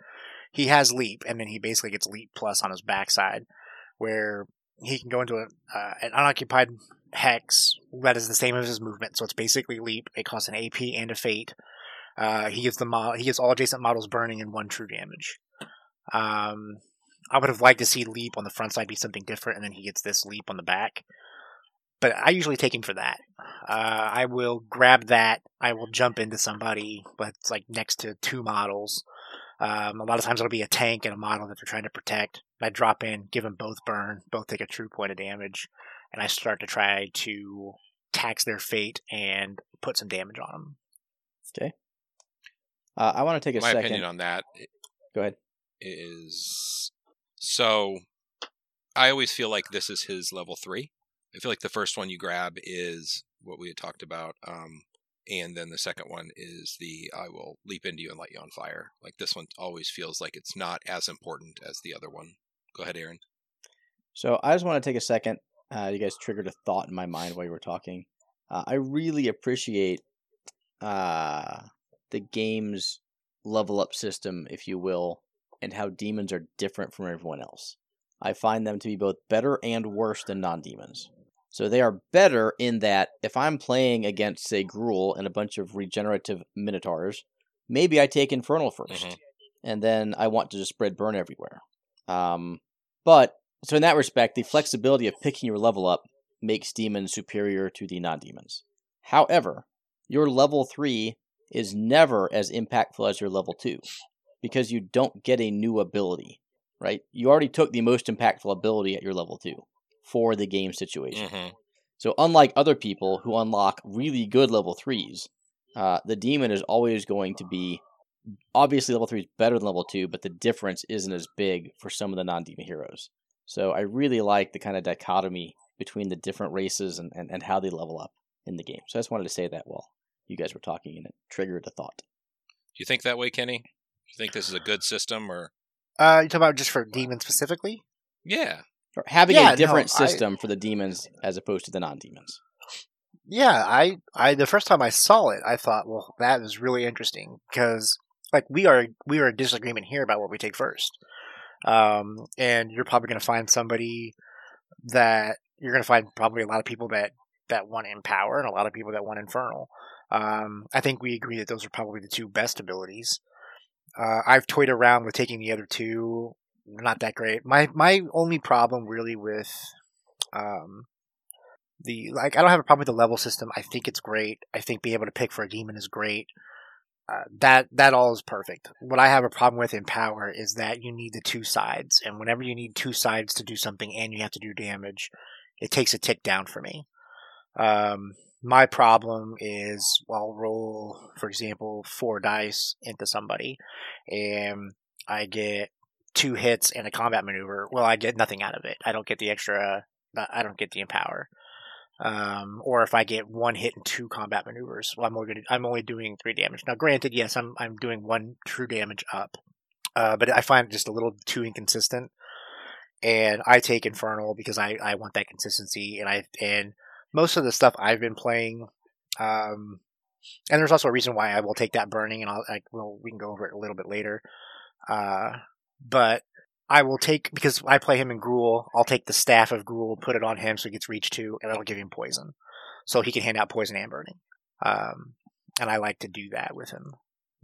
He has leap, and then he basically gets leap plus on his backside, where he can go into a, uh, an unoccupied hex that is the same as his movement. So it's basically leap. It costs an AP and a fate. Uh, he gets the mo- he gets all adjacent models burning and one true damage. Um, I would have liked to see leap on the front side be something different, and then he gets this leap on the back. But I usually take him for that. Uh, I will grab that. I will jump into somebody, but it's like next to two models. Um, a lot of times it'll be a tank and a model that they're trying to protect. I drop in, give them both burn, both take a true point of damage, and I start to try to tax their fate and put some damage on them. Okay. Uh, I want to take a My second. opinion on that Go ahead. is so. I always feel like this is his level three. I feel like the first one you grab is what we had talked about, um, and then the second one is the I will leap into you and light you on fire. Like this one always feels like it's not as important as the other one. Go ahead, Aaron. So I just want to take a second. Uh, you guys triggered a thought in my mind while you were talking. Uh, I really appreciate uh, the game's level up system, if you will, and how demons are different from everyone else. I find them to be both better and worse than non demons. So they are better in that if I'm playing against, say, Gruul and a bunch of regenerative minotaurs, maybe I take Infernal 1st Mhm. and then I want to just spread burn everywhere. Um, but so in that respect, the flexibility of picking your level up makes demons superior to the non-demons. However, your level three is never as impactful as your level two because you don't get a new ability, right? You already took the most impactful ability at your level two for the game situation. Mhm. So, unlike other people who unlock really good level threes, uh, the demon is always going to be obviously level three is better than level two, but the difference isn't as big for some of the non demon heroes. So, I really like the kind of dichotomy between the different races and, and, and how they level up in the game. So, I just wanted to say that while you guys were talking and it triggered a thought. Do you think that way, Kenny? You think this is a good system, or Uh, you talking about just for demons specifically? yeah? Or having Yeah, a different no, I- system for the demons as opposed to the non demons. Yeah, I, I the first time I saw it, I thought, well, that is really interesting because like we are we are in disagreement here about what we take first, um, and you're probably going to find somebody that you're going to find probably a lot of people that that want empower and a lot of people that want infernal. Um, I think we agree that those are probably the two best abilities. Uh, I've toyed around with taking the other two. Not that great. My my only problem really with um, the like I don't have a problem with the level system. I think it's great. I think being able to pick for a demon is great. Uh, that that all is perfect. What I have a problem with empower is that you need the two sides, and whenever you need two sides to do something and you have to do damage, it takes a tick down for me. Um, my problem is I'll roll, for example, four dice into somebody, and I get two hits and a combat maneuver. Well, I get nothing out of it. I don't get the extra. I don't get the empower um, or if I get one hit and two combat maneuvers, well, I'm only gonna, I'm only doing three damage. Now, granted, yes, I'm I'm doing one true damage up, uh, but I find it just a little too inconsistent. And I take infernal because I, I want that consistency, and I and most of the stuff I've been playing, um, and there's also a reason why I will take that burning, and I'll like well we can go over it a little bit later, uh, but I will take because I play him in Gruul. I'll take the staff of Gruul, put it on him so he gets reach two, and that'll give him poison, so he can hand out poison and burning. Um, and I like to do that with him.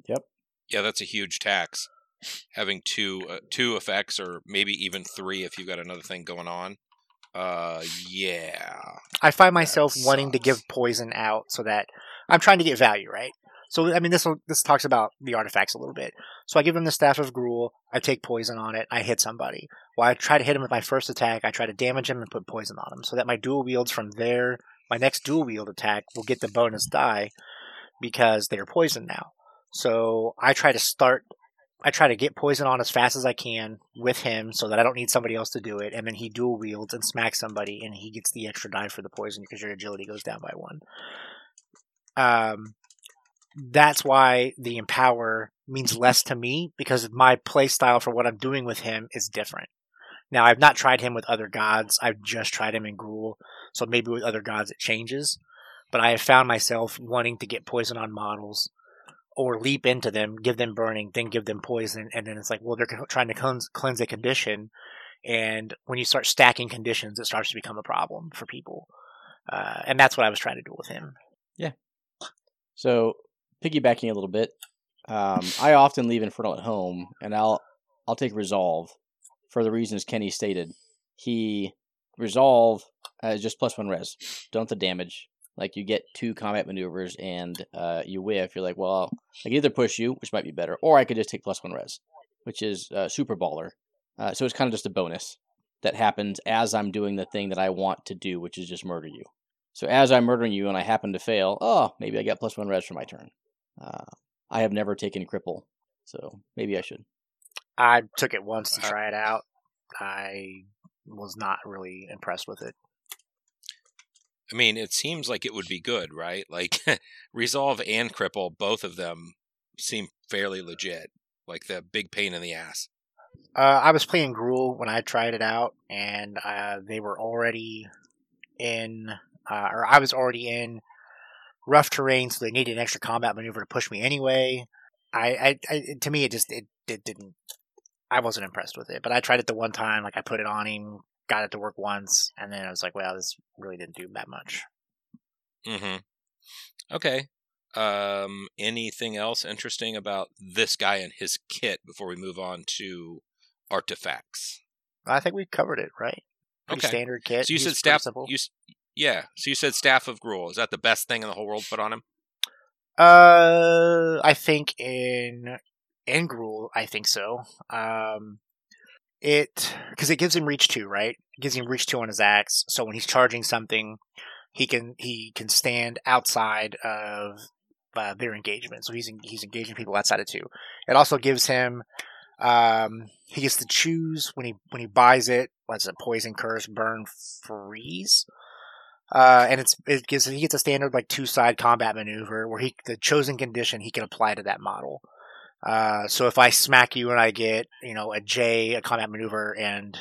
Yep. Yeah, that's a huge tax. Having two uh, two effects, or maybe even three if you've got another thing going on. Uh, yeah. I find myself wanting to give poison out so that I'm trying to get value, right? So I mean, this this talks about the artifacts a little bit. So I give him the staff of Gruul. I take poison on it. I hit somebody. Well, I try to hit him with my first attack. I try to damage him and put poison on him, so that my dual wields from there, my next dual wield attack will get the bonus die because they're poisoned now. So I try to start. I try to get poison on as fast as I can with him, so that I don't need somebody else to do it. And then he dual wields and smacks somebody, and he gets the extra die for the poison because your agility goes down by one. Um, that's why the empower means less to me because my play style for what I'm doing with him is different. Now I've not tried him with other gods. I've just tried him in Gruul, so maybe with other gods it changes. But I have found myself wanting to get poison on models or leap into them, give them burning, then give them poison, and then it's like, well, they're trying to cleanse, cleanse a condition, and when you start stacking conditions, it starts to become a problem for people. Uh, and that's what I was trying to do with him. Yeah. So piggybacking a little bit, um, I often leave Infernal at home, and I'll I'll take Resolve for the reasons Kenny stated. He Resolve uh, just plus one res, don't the damage. Like you get two combat maneuvers and uh, you whiff. You're like, well, I can either push you, which might be better, or I could just take plus one res, which is uh, super baller. Uh, so it's kind of just a bonus that happens as I'm doing the thing that I want to do, which is just murder you. So as I'm murdering you and I happen to fail, oh, maybe I get plus one res for my turn. Uh, I have never taken cripple, so maybe I should. I took it once to try it out. I was not really impressed with it. I mean, it seems like it would be good, right? Like Resolve and Cripple, both of them seem fairly legit. Like the big pain in the ass. Uh, I was playing Gruul when I tried it out, and uh, they were already in, uh, or I was already in rough terrain, so they needed an extra combat maneuver to push me anyway. I, I, I to me, it just it, it didn't. I wasn't impressed with it, but I tried it the one time. Like I put it on him, got it to work once, and then I was like, "Well, this really didn't do that much." Mm-hmm. Okay. Um, anything else interesting about this guy and his kit before we move on to artifacts? I think we covered it, right? Pretty Okay. standard kit. So you He's said staff. You Yeah. So you said Staff of Gruul. Is that the best thing in the whole world put on him? Uh, I think in in Gruul, I think so. Um, it because it gives him reach two, right? It gives him reach two on his axe, so when he's charging something, he can he can stand outside of uh, their engagement. So he's he's engaging people outside of two. It also gives him um, he gets to choose when he when he buys it. What's it? Poison, curse, burn, freeze. Uh, and it's it gives he gets a standard like two side combat maneuver where he the chosen condition he can apply to that model. Uh, so if I smack you and I get you know a J, a combat maneuver, and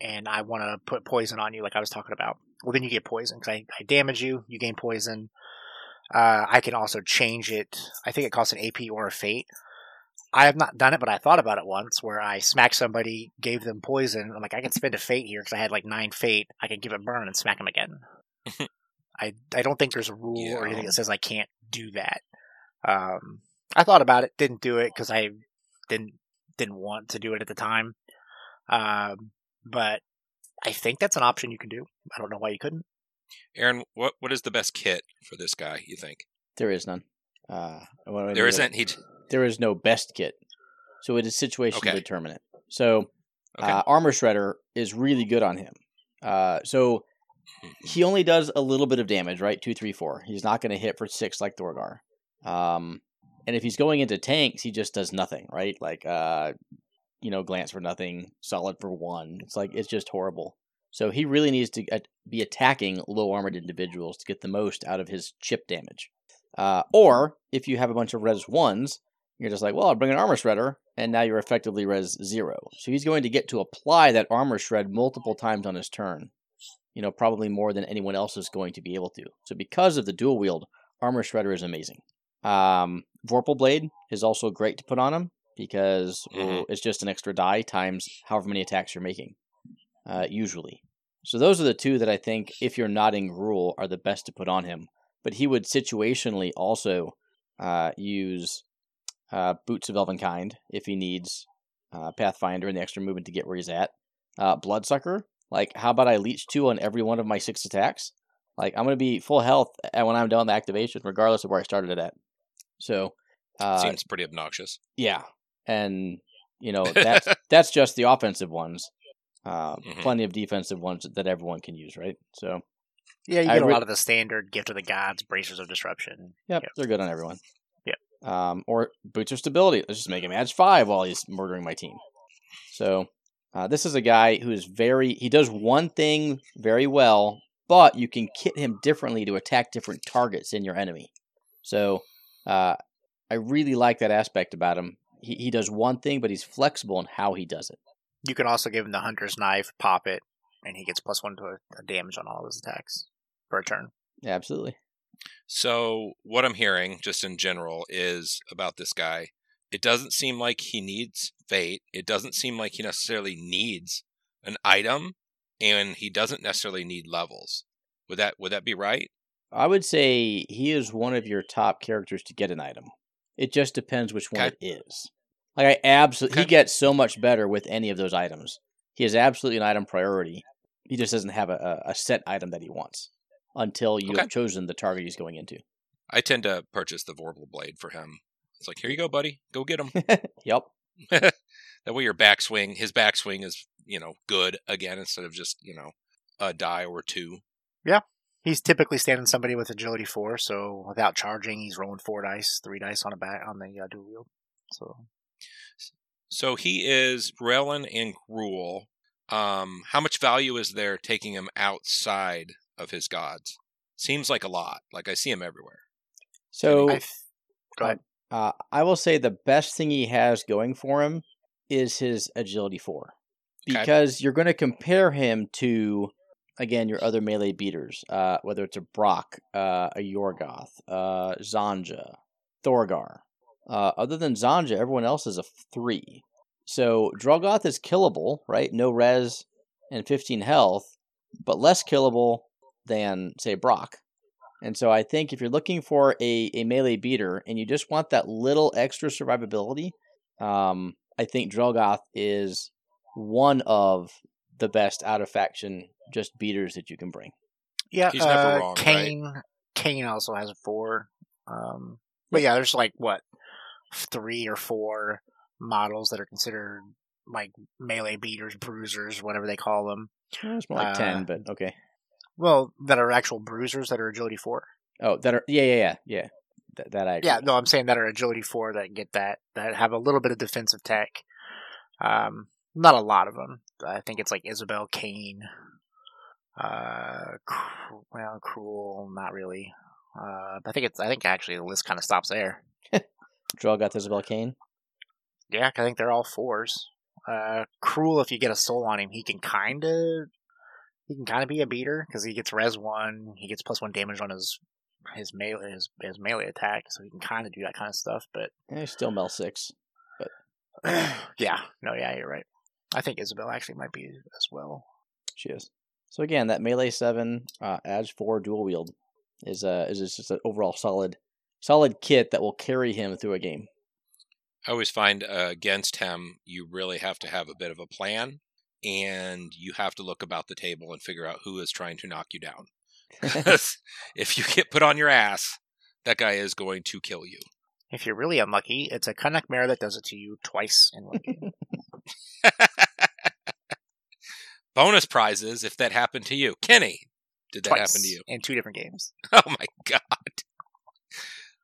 and I want to put poison on you, like I was talking about, well then you get poison because I, I damage you, you gain poison. Uh, I can also change it. I think it costs an AP or a fate. I have not done it, but I thought about it once where I smacked somebody, gave them poison. I'm like, I can spend a fate here because I had like nine fate. I can give it burn and smack them again. I I don't think there's a rule Yeah. or anything that says I can't do that. Um, I thought about it, didn't do it because I didn't didn't want to do it at the time. Um, but I think that's an option you can do. I don't know why you couldn't. Aaron, what what is the best kit for this guy? You think There is none. Uh, what do I there mean? isn't? He There is no best kit, so it is situation Okay. determinate. So okay. uh, armor shredder is really good on him. Uh, so. He only does a little bit of damage, right? Two, three, four. He's not going to hit for six like Thorgar. Um, and if he's going into tanks, he just does nothing, right? Like, uh, you know, glance for nothing, solid for one. It's like it's just horrible. So he really needs to be attacking low armored individuals to get the most out of his chip damage. Uh, or if you have a bunch of res ones, you're just like, well, I'll bring an armor shredder, and now you're effectively res zero. So he's going to get to apply that armor shred multiple times on his turn. You know, probably more than anyone else is going to be able to. So because of the dual wield, armor shredder is amazing. Um, Vorpal blade is also great to put on him because well, it's just an extra die times however many attacks you're making, uh, usually. So those are the two that I think, if you're not in Gruul, are the best to put on him. But he would situationally also uh, use uh, Boots of Elvenkind if he needs uh, Pathfinder and the extra movement to get where he's at. Uh, Bloodsucker, like how about I leech two on every one of my six attacks? Like I'm going to be full health and when I'm done the activation, regardless of where I started it at. So, uh, Seems pretty obnoxious. yeah, and you know that's that's just the offensive ones. Uh, Mhm. Plenty of defensive ones that everyone can use, right? So, Yeah, you I get a lot of the standard gift of the gods, bracers of disruption. yep, Yep. they're good on everyone. Yep. Um, or boots of stability. Let's just make him edge five while he's murdering my team. So, uh, this is a guy who is very. He does one thing very well, but you can kit him differently to attack different targets in your enemy. So, uh, I really like that aspect about him. He he does one thing, but he's flexible in how he does it. You can also give him the hunter's knife, pop it, and he gets plus one to a, a damage on all of his attacks per turn. Yeah, absolutely. So what I'm hearing, just in general, is about this guy. It doesn't seem like he needs fate. It doesn't seem like he necessarily needs an item, and he doesn't necessarily need levels. Would that would that be right? I would say he is one of your top characters to get an item. It just depends which one Okay. it is. Like I absolutely, he gets so much better with any of those items. He is absolutely an item priority. He just doesn't have a, a a set item that he wants until you Okay. have chosen the target he's going into. I tend to purchase the Vorpal Blade for him. It's like, here you go, buddy. Go get him. yep. that way your backswing, his backswing is, you know, good again instead of just, you know, a die or two. Yeah. He's typically standing somebody with agility four, so without charging, he's rolling four dice, three dice on a back on the uh, dual wield. So So he is Relin and Gruul. Um, how much value is there taking him outside of his gods? Seems like a lot. Like I see him everywhere. So I th- go ahead. Uh, I will say the best thing he has going for him is his agility four, Okay. because you're going to compare him to again your other melee beaters, uh, whether it's a Brok, uh, a Yorgoth, uh, Zhonyja, Thorgar. Uh, other than Zhonyja, everyone else is a three. So Drelgoth is killable, right? No res and 15 health, but less killable than say Brok. And so I think if you're looking for a, a melee beater and you just want that little extra survivability, um, I think Drelgoth is one of the best out of faction just beaters that you can bring. Yeah, He's never uh, wrong, right? Kane. Kane also has a four. Um, but yeah, there's like what three or four models that are considered like melee beaters, bruisers, whatever they call them. Well, it's more like Uh, ten, but okay. Well, that are actual bruisers that are agility four. Oh, that are yeah, yeah, yeah, yeah. That, that I agree. Yeah, no, I'm saying that are agility four that get that that have a little bit of defensive tech. Um, not a lot of them. I think it's like Isabel Kane. Uh, cru- well, cruel, not really. Uh, I think it's. I think actually the list kind of stops there. Draw got Isabel Kane. Yeah, I think they're all fours. Uh, cruel. If you get a soul on him, he can kind of. He can kind of be a beater because he gets res one. He gets plus one damage on his his melee his, his melee attack, so he can kind of do that kind of stuff. But Eh, still Mel six. But yeah, no, yeah, you're right. I think Isabel actually might be as well. She is. So again, that melee seven, uh, edge four, dual wield is uh is just an overall solid, solid kit that will carry him through a game. I always find uh, against him, you really have to have a bit of a plan, and you have to look about the table and figure out who is trying to knock you down. if you get put on your ass, that guy is going to kill you. If you're really unlucky, it's a Kanak Mare that does it to you twice in one game. Bonus prizes if that happened to you. Kenny, did that happen to you? in two different games. Oh my god.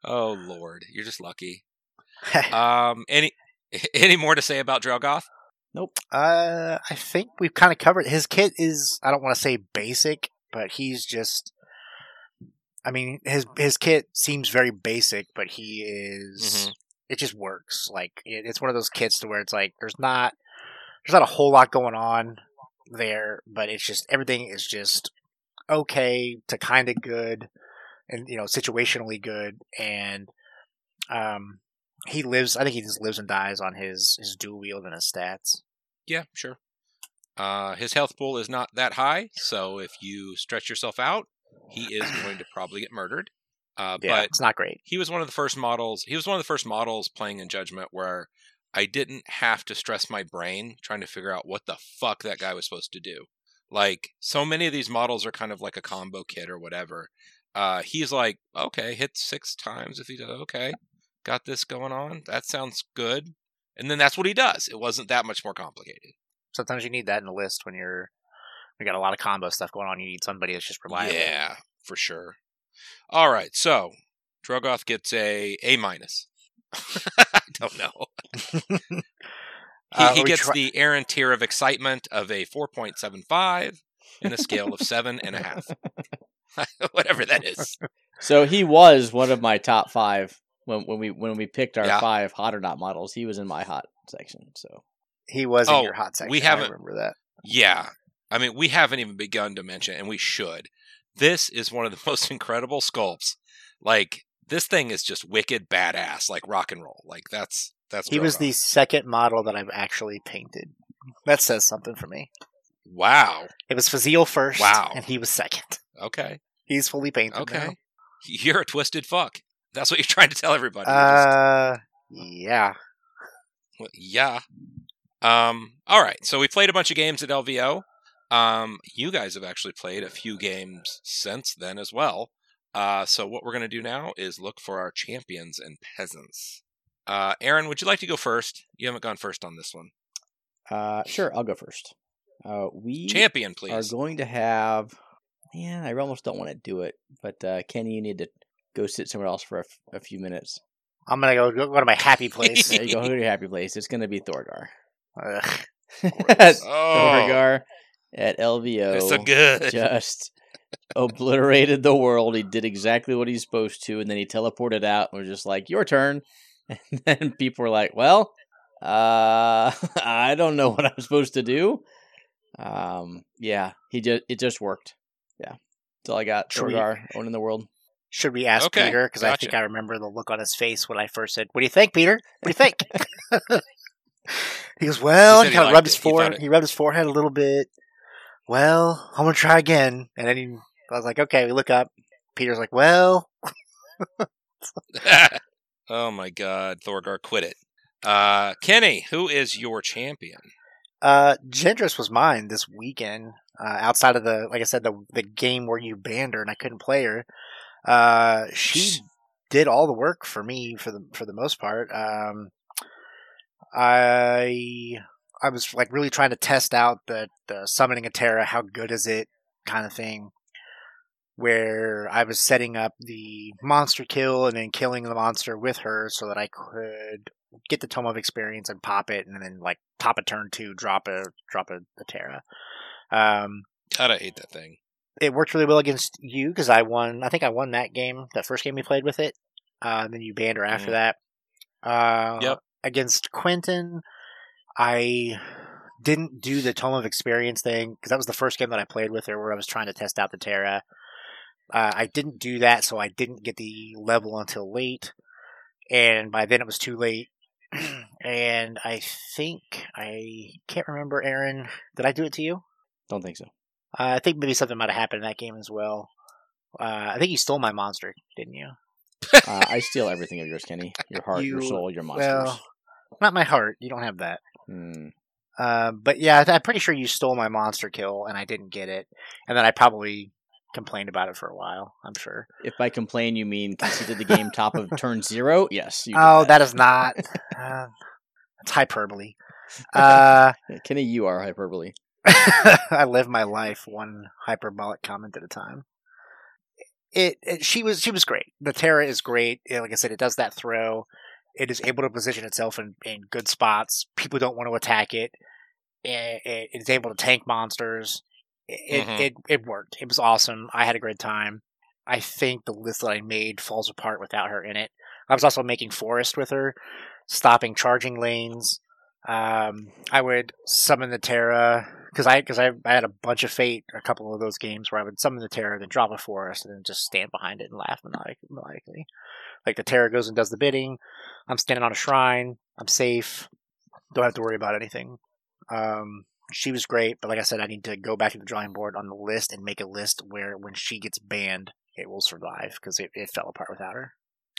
Oh lord, you're just lucky. Um, any any more to say about Drelgoth? Uh, I think we've kind of covered. His kit is I don't want to say basic, but he's just. I mean, his his kit seems very basic, but he is. Mhm. It just works. Like it, it's one of those kits to where it's like there's not there's not a whole lot going on there, but it's just everything is just okay to kind of good, and you know situationally good, and um he lives. I think he just lives and dies on his his dual wield and his stats. Yeah, sure. Uh, his health pool is not that high, so if you stretch yourself out, he is going to probably get murdered. Uh, Yeah, but it's not great. he was one of the first models. He was one of the first models playing in Judgment where I didn't have to stress my brain trying to figure out what the fuck that guy was supposed to do. Like so many of these models are kind of like a combo kit or whatever. Uh, he's like, okay, hit six times if he does. Okay, got this going on. That sounds good. And then that's what he does. It wasn't that much more complicated. Sometimes you need that in a list when you're you got a lot of combo stuff going on. You need somebody that's just reliable. Yeah, for sure. All right, so Drelgoth gets a A minus. I don't know. He, Uh, he gets try- the Aaron tier of excitement of a 4.75 in a scale of seven and a half. Whatever that is. So he was one of my top five when when we when we picked our Yeah. five hot or not models. He was in my hot section. So he was Oh, in your hot section. we I haven't- remember that. Yeah. I mean, we haven't even begun to mention, and we should. This is one of the most incredible sculpts. Like, this thing is just wicked badass, like rock and roll. Like, that's. that's He was Drelgoth. the second model that I've actually painted. That says something for me. Wow. It was Fazeal first, Wow. and he was second. Okay. He's fully painted. Okay. You're a twisted fuck. That's what you're trying to tell everybody. now. You're just- Uh, yeah. Well, yeah. Um. All right. So we played a bunch of games at LVO. Um. You guys have actually played a few games since then as well. Uh. So what we're gonna do now is look for our champions and peasants. Uh. Aaron, would you like to go first? You haven't gone first on this one. uh, sure, I'll go first. Uh, we Champion, please. are going to have. Man, I almost don't want to do it, but uh, Kenny, you need to go sit somewhere else for a, f- a few minutes. I'm gonna go go to my happy place. There you go. Go to your happy place. It's going to be Thorgar. Ugh. Oh, Thorgar at LVO. it's so good. just obliterated the world. He did exactly what he's supposed to, and then he teleported out and was just like, "Your turn." And then people were like, "Well, uh, I don't know what I'm supposed to do." Um, yeah, he just it just worked. Yeah, that's all I got. Should we- Thorgar owning the world. Should we ask Okay, Peter? Because I think. I remember the look on his face when I first said, "What do you think, Peter? What do you think?" he goes, "Well," He he, kind of rubbed his it. He thought forehead. it- He, rubbed his forehead a little bit. Well, I'm gonna try again, and then he, I was like, "Okay." We look up. Peter's like, "Well, oh my God, Thorgar, quit it. Uh, Kenny, who is your champion? uh, Gendris was mine this weekend. Uh, outside of the, like I said, the the game where you banned her and I couldn't play her, uh, she did all the work for me for the for the most part. Um, I I was like really trying to test out the the summoning a Tera. How good is it? Kind of thing. Where I was setting up the monster kill and then killing the monster with her, so that I could get the tome of experience and pop it, and then like top a turn two, drop a drop a, a Tera. Um, God, I hate that thing. It worked really well against you because I won. I think I won that game, that first game we played with it. Uh, then you banned her after Mhm. that. Uh, Yep. Against Quentin, I didn't do the Tome of Experience thing because that was the first game that I played with her where I was trying to test out the Terra. Uh, I didn't do that, so I didn't get the level until late, and by then it was too late. and I think I can't remember, Aaron. Did I do it to you? Don't think so. Uh, I think maybe something might have happened in that game as well. Uh, I think you stole my monster, didn't you? Uh, I steal everything of yours, Kenny. Your heart, your soul, your monsters. Well, not my heart. You don't have that. Hmm. Uh, but yeah, I th- I'm pretty sure you stole my monster kill, and I didn't get it. And then I probably complained about it for a while. I'm sure. If by complain you mean conceded the game top of turn zero, yes. You Oh, that is not. Uh, it's hyperbole. Uh, Kenny, you are hyperbole. I live my life one hyperbolic comment at a time. It, it she was she was great. The Terra is great. Like I said, it does that throw. It is able to position itself in, in good spots. People don't want to attack it. It, it it's able to tank monsters. It, Mhm. it it it worked. It was awesome. I had a great time. I think the list that I made falls apart without her in it. I was also making forest with her, stopping charging lanes. Um, I would summon the Terra because I because I, I had a bunch of fate a couple of those games where I would summon the Terra, then drop a forest, and then just stand behind it and laugh maniac- maniacally. Like the terror goes and does the bidding. I'm standing on a shrine. I'm safe. Don't have to worry about anything. Um, she was great, but like I said, I need to go back to the drawing board on the list and make a list where when she gets banned, it will survive because it, it fell apart without her.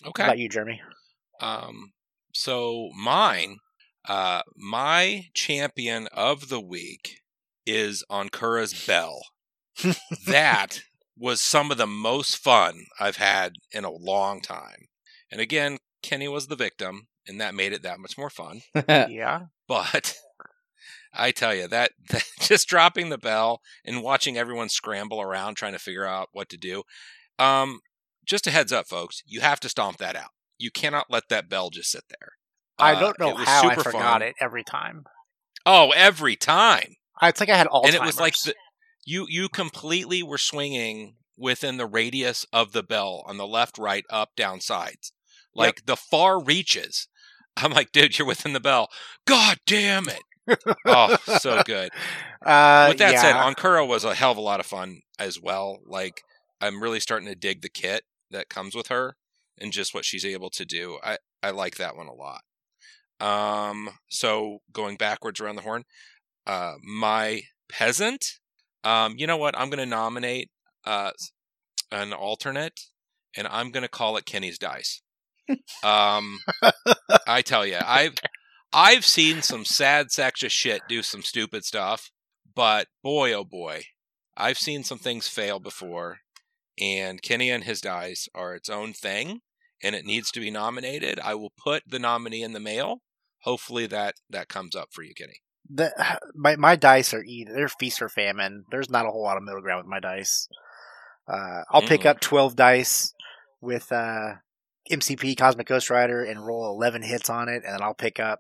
Okay. How about you, Jeremy? Um, so mine, uh, my champion of the week is Ankura's Bell. that was some of the most fun I've had in a long time. And again, Kenny was the victim, and that made it that much more fun. yeah. But I tell you that, that just dropping the bell and watching everyone scramble around trying to figure out what to do. Um, just a heads up, folks, you have to stomp that out. You cannot let that bell just sit there. I Uh, don't know it how I super forgot fun. it every time. Oh, every time, I it's like I had all and it was like the, you you completely were swinging within the radius of the bell on the left, right, up, down, sides, like the far reaches. I'm like, dude, you're within the bell. God damn it! oh, so good. Uh, With that said, yeah. Ankura was a hell of a lot of fun as well. Like, I'm really starting to dig the kit that comes with her and just what she's able to do. I, I like that one a lot. Um, so going backwards around the horn, uh, my peasant. Um, you know what? I'm going to nominate uh an alternate, and I'm going to call it Kenny's dice. Um, I tell you, I've I've seen some sad sacks of shit do some stupid stuff, but boy, oh boy, I've seen some things fail before. And Kenny and his dice are its own thing, and it needs to be nominated. I will put the nominee in the mail. Hopefully that that comes up for you, Kenny. The, my my dice are either they're feast or famine. There's not a whole lot of middle ground with my dice. Uh, I'll pick Mm. up twelve dice with uh, MCP Cosmic Ghost Rider and roll eleven hits on it, and then I'll pick up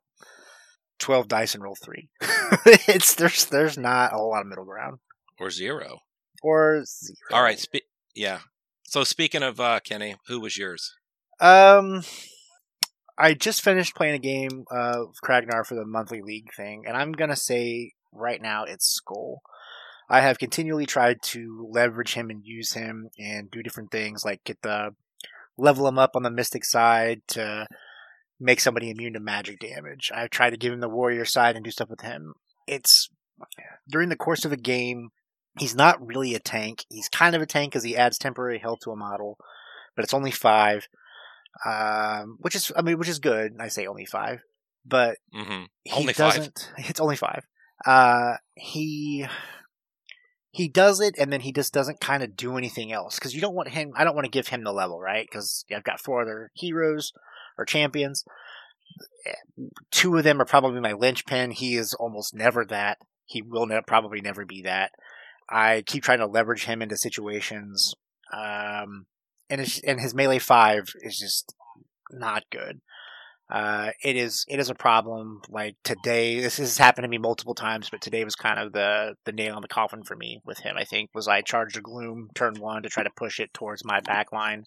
twelve dice and roll three. it's there's there's not a whole lot of middle ground Or zero. or zero. All right. Spe- yeah. So speaking of uh, Kenny, who was yours? Um, I just finished playing a game uh, of Krognar for the monthly league thing, and I'm gonna say right now it's Skuld. I have continually tried to leverage him and use him and do different things, like get the level him up on the Mystic side to make somebody immune to magic damage. I've tried to give him the Warrior side and do stuff with him. It's during the course of a game. He's not really a tank. He's kind of a tank because he adds temporary health to a model, but it's only five um, which is I mean, which is good. I say only five, but Mm-hmm. he Only doesn't. It's only five. Uh, he he does it and then he just doesn't kind of do anything else because you don't want him. I don't want to give him the level right because I've got four other heroes or champions. Two of them are probably my linchpin. He is almost never that. He will ne- probably never be that. I keep trying to leverage him into situations, um, and his, and his melee five is just not good. Uh, it is it is a problem. Like today, this has happened to me multiple times, but today was kind of the the nail in the coffin for me with him. I think was I charged a gloom turn one to try to push it towards my back line.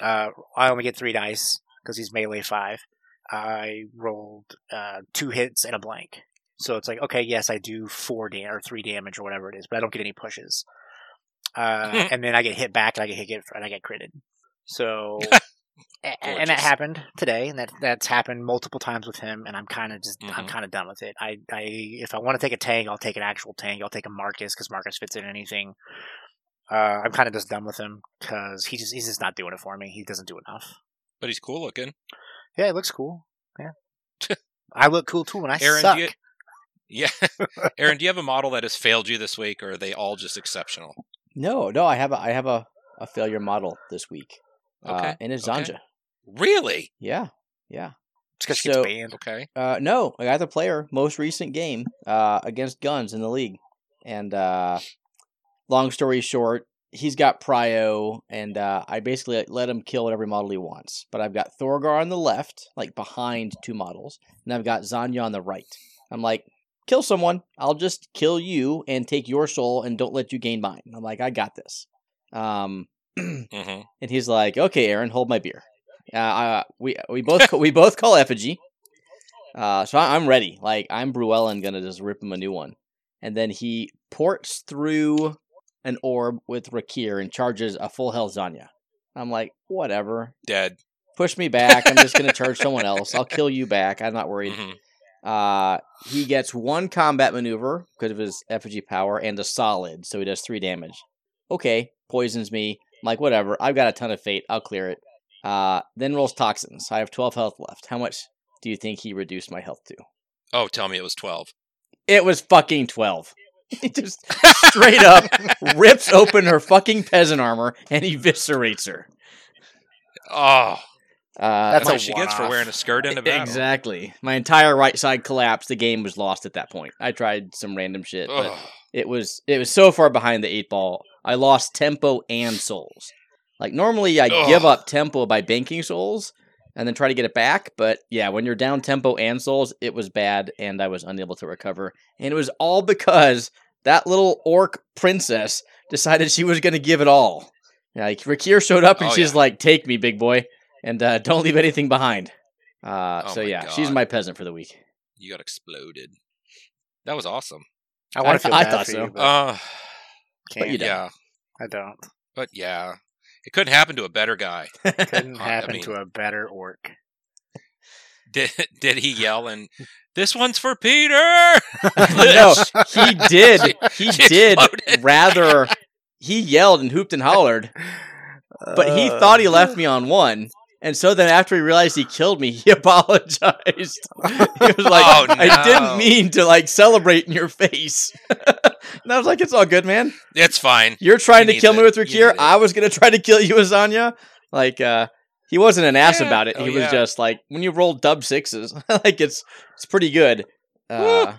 Uh, I only get three dice because he's melee five. I rolled uh, two hits and a blank, so it's like okay, yes, I do four or three damage or whatever it is, but I don't get any pushes. Uh, and then I get hit back and I get hit and I get critted. So A- and that happened today, and that that's happened multiple times with him. And I'm kind of just I'm Mhm. kind of done with it. I, I if I want to take a tank, I'll take an actual tank. I'll take a Marcus because Marcus fits in anything. Uh, I'm kind of just done with him because he just he's just not doing it for me. He doesn't do enough. But he's cool looking. Yeah, it looks cool. Yeah, I look cool too when I Aaron, suck. yeah, Aaron, do you have a model that has failed you this week, or are they all just exceptional? No, no, I have a I have a, a failure model this week. Okay, Uh, and it's okay. Really? Yeah. Yeah. It's because So- she's banned. Okay. Uh, no, I got the player most recent game uh, against Guns in the league, and uh, long story short, he's got Prio, and uh, I basically let him kill whatever model he wants. But I've got Thorgar on the left, like behind two models, and I've got Zanya on the right. I'm like, kill someone. I'll just kill you and take your soul, and don't let you gain mine. I'm like, I got this. Um, hmm and he's like, "Okay, Aaron, hold my beer." Uh, uh, we we both we both call effigy. Uh, so I, I'm ready. Like I'm Bruellen gonna just rip him a new one, and then he ports through an orb with Rakir and charges a full health Zanya. I'm like, whatever. Dead. Push me back. I'm just gonna charge someone else. I'll kill you back. I'm not worried. hmm Uh, he gets one combat maneuver because of his effigy power and a solid, so he does three damage. Okay, poisons me. I'm like, whatever. I've got a ton of fate. I'll clear it. Uh, then rolls toxins. I have 12 health left. How much do you think he reduced my health to? Oh, tell me it was twelve. It was fucking 12. He just straight up rips open her fucking peasant armor and eviscerates her. Oh, Uh, That's what she gets for wearing a skirt in a battle. Exactly. My entire right side collapsed. The game was lost at that point. I tried some random shit, but it was it was so far behind the eight ball. I lost tempo and souls. Like normally I give up tempo by banking souls and then try to get it back, but yeah, when you're down tempo and souls, it was bad and I was unable to recover. And it was all because that little orc princess decided she was going to give it all. Like Rakir showed up and Oh, she's yeah. like, "Take me, big boy, and uh, don't leave anything behind." Uh, Oh so my yeah, she's my peasant for the week. You got exploded. That was awesome. I want to feel I bad thought for so. you, but Uh, can't. you don't. yeah, I don't. but yeah, it couldn't happen to a better guy. Couldn't I happen mean- to a better orc. Did did he yell and this one's for Peter? no, he did. He She did exploded. rather. He yelled and hooped and hollered, but he Uh, thought he left me on one. And so then, after he realized he killed me, he apologized. he was like, Oh, "I didn't mean to like celebrate in your face." and I was like, "It's all good, man. It's fine. You're trying You to kill need me with it. You Rakir. I was gonna try to kill you, Azanya." Like, uh, he wasn't an ass Yeah. about it. Oh, he was yeah. just like, when you roll dub sixes, like it's it's pretty good. Uh,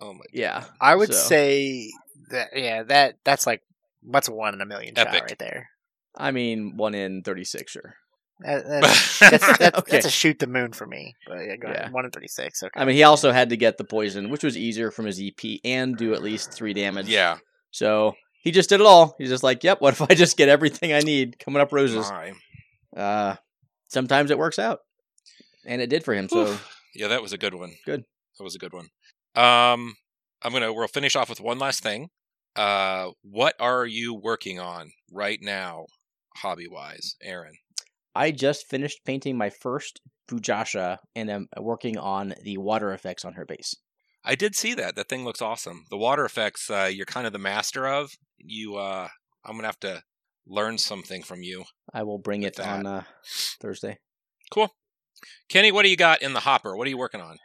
Oh my. yeah. I would So- say that yeah, that that's like what's a one in a million shot right there. I mean, one in thirty-six, sure. That- that's, that's, that's, Okay. that's a shoot the moon for me. But yeah, go Yeah. ahead. One in thirty six. Okay. I mean, he also had to get the poison, which was easier from his EP, and do at least three damage. Yeah. So he just did it all. He's just like, "Yep, what if I just get everything I need coming up roses?" My. Uh, sometimes it works out, and it did for him. So Oof. yeah, that was a good one. Good. That was a good one. Um, I'm gonna we'll finish off with one last thing. Uh, what are you working on right now, hobby wise, Aaron? I just finished painting my first Bujasha, and I'm working on the water effects on her base. I did see that. That thing looks awesome. The water effects, uh, you're kind of the master of. You, uh, I'm gonna have to learn something from you. I will bring With it on uh, Thursday. Cool. Kenny, what do you got in the hopper? What are you working on?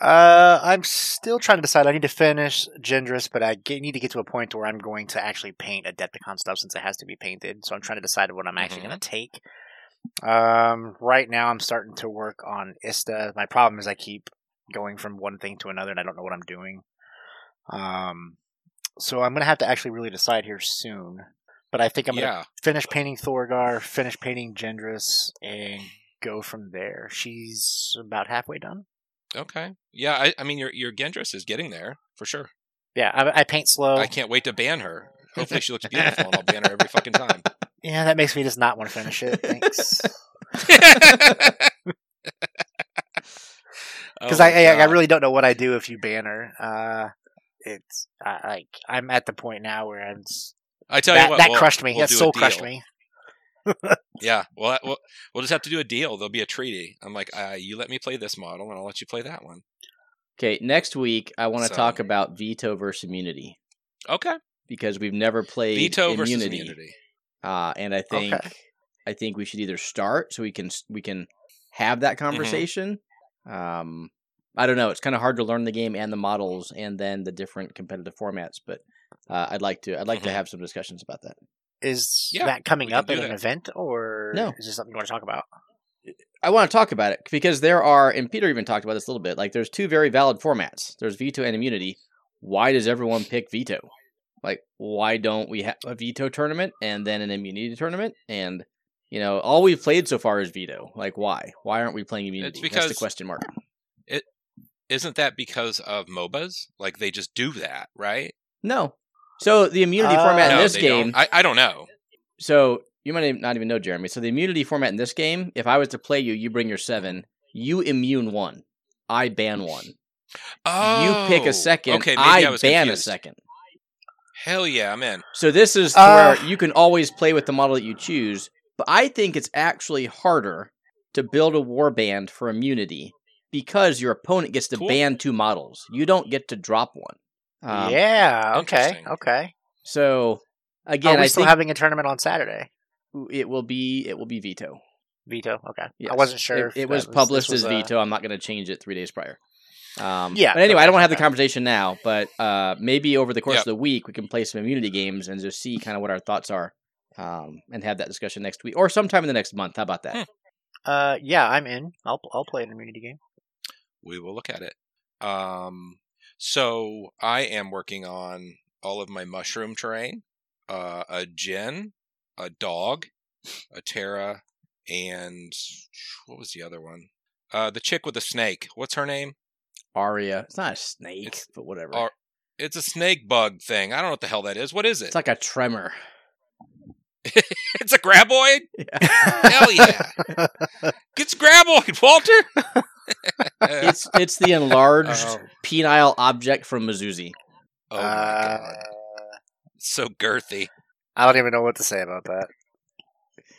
Uh, I'm still trying to decide. I need to finish Gendrus, but I get, need to get to a point where I'm going to actually paint Adepticon stuff since it has to be painted. So I'm trying to decide what I'm actually Mhm. going to take. Um, right now I'm starting to work on Ista. My problem is I keep going from one thing to another, and I don't know what I'm doing. Um, so I'm going to have to actually really decide here soon. But I think I'm going to yeah. finish painting Thorgar, finish painting Gendrus, and go from there. She's about halfway done. Okay. Yeah. I, I mean, your your Gendrus is getting there for sure. Yeah, I, I paint slow. I can't wait to ban her. Hopefully, she looks beautiful, and I'll ban her every fucking time. Yeah, that makes me just not want to finish it. Thanks. Because Oh I, I, I really don't know what I do if you ban her. Uh, it's I, like I'm at the point now where I'm s- I tell that, you what, that we'll- crushed me. we'll that soul crushed me. Yeah, well, we'll we'll just have to do a deal. There'll be a treaty. I'm like, uh, you let me play this model, and I'll let you play that one. Okay, next week I want to So- talk about veto versus immunity Okay. because we've never played Veto versus immunity. Immunity. Uh, and I think Okay. I think we should either start so we can we can have that Mm-hmm. conversation. Um, I don't know. It's kind of hard to learn the game and the models and then the different competitive formats. But uh, I'd like to I'd like to Mhm. have some discussions about that. Is Yeah, that coming up do at an event or No. is this something you want to talk about? I want to talk about it because there are, and Peter even talked about this a little bit. Like, there's two very valid formats. There's veto and immunity. Why does everyone pick veto? Like, why don't we have a veto tournament and then an immunity tournament? And you know, all we've played so far is veto. Like, why? Why aren't we playing immunity? It's because That's the because- question mark. Isn't that because of MOBAs? Like they just do that, right? No. So the immunity Uh, format in no, this game. don't. I, I don't know. So you might not even know, Jeremy. So the immunity format in this game, if I was to play you, you bring your seven, you immune one, I ban one. Oh, you pick a second, Okay, maybe I, I, was ban confused. a second. Hell yeah, I'm in. So this is Uh, where you can always play with the model that you choose, but I think it's actually harder to build a war band for immunity because your opponent gets to Cool. ban two models. You don't get to drop one. Um, yeah. Okay. Okay. So again, Are we I still think having a tournament on Saturday? it will be it will be veto. Veto. Okay. Yes. I wasn't sure. It, it that was published was as a- veto. I'm not going to change it three days prior. Um, Yeah, But anyway, I don't want to have the conversation now. But uh, maybe over the course Yep. of the week, we can play some immunity games and just see kind of what our thoughts are, um, and have that discussion next week or sometime in the next month. How about that? Hmm. Uh, yeah, I'm in. I'll I'll play an immunity game. We will look at it. Um, so I am working on all of my mushroom terrain. Uh, a Jin, a dog, a Terra, and what was the other one? Uh, the chick with the snake. What's her name? Aria. It's not a snake, It's but whatever. Ar- It's a snake bug thing. I don't know what the hell that is. What is it? it's like a tremor. it's a graboid. Yeah. Hell yeah! It's graboid, Walter. it's it's the enlarged Oh. penile object from Mizuzi. oh my Uh, god, so girthy. I don't even know what to say about that.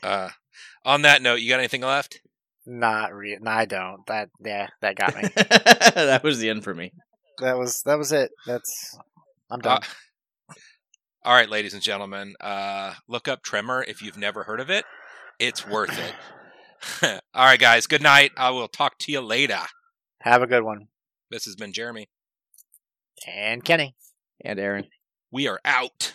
Uh, on that note, you got anything left? Not real. No, I don't. That yeah, that got me. that was the end for me. that was that was it. That's I'm done. Uh, all right, ladies and gentlemen, uh, look up Tremor if you've never heard of it. It's worth it. all right, guys. Good night. I will talk to you later. Have a good one. This has been Jeremy. And Kenny. And Aaron. We are out.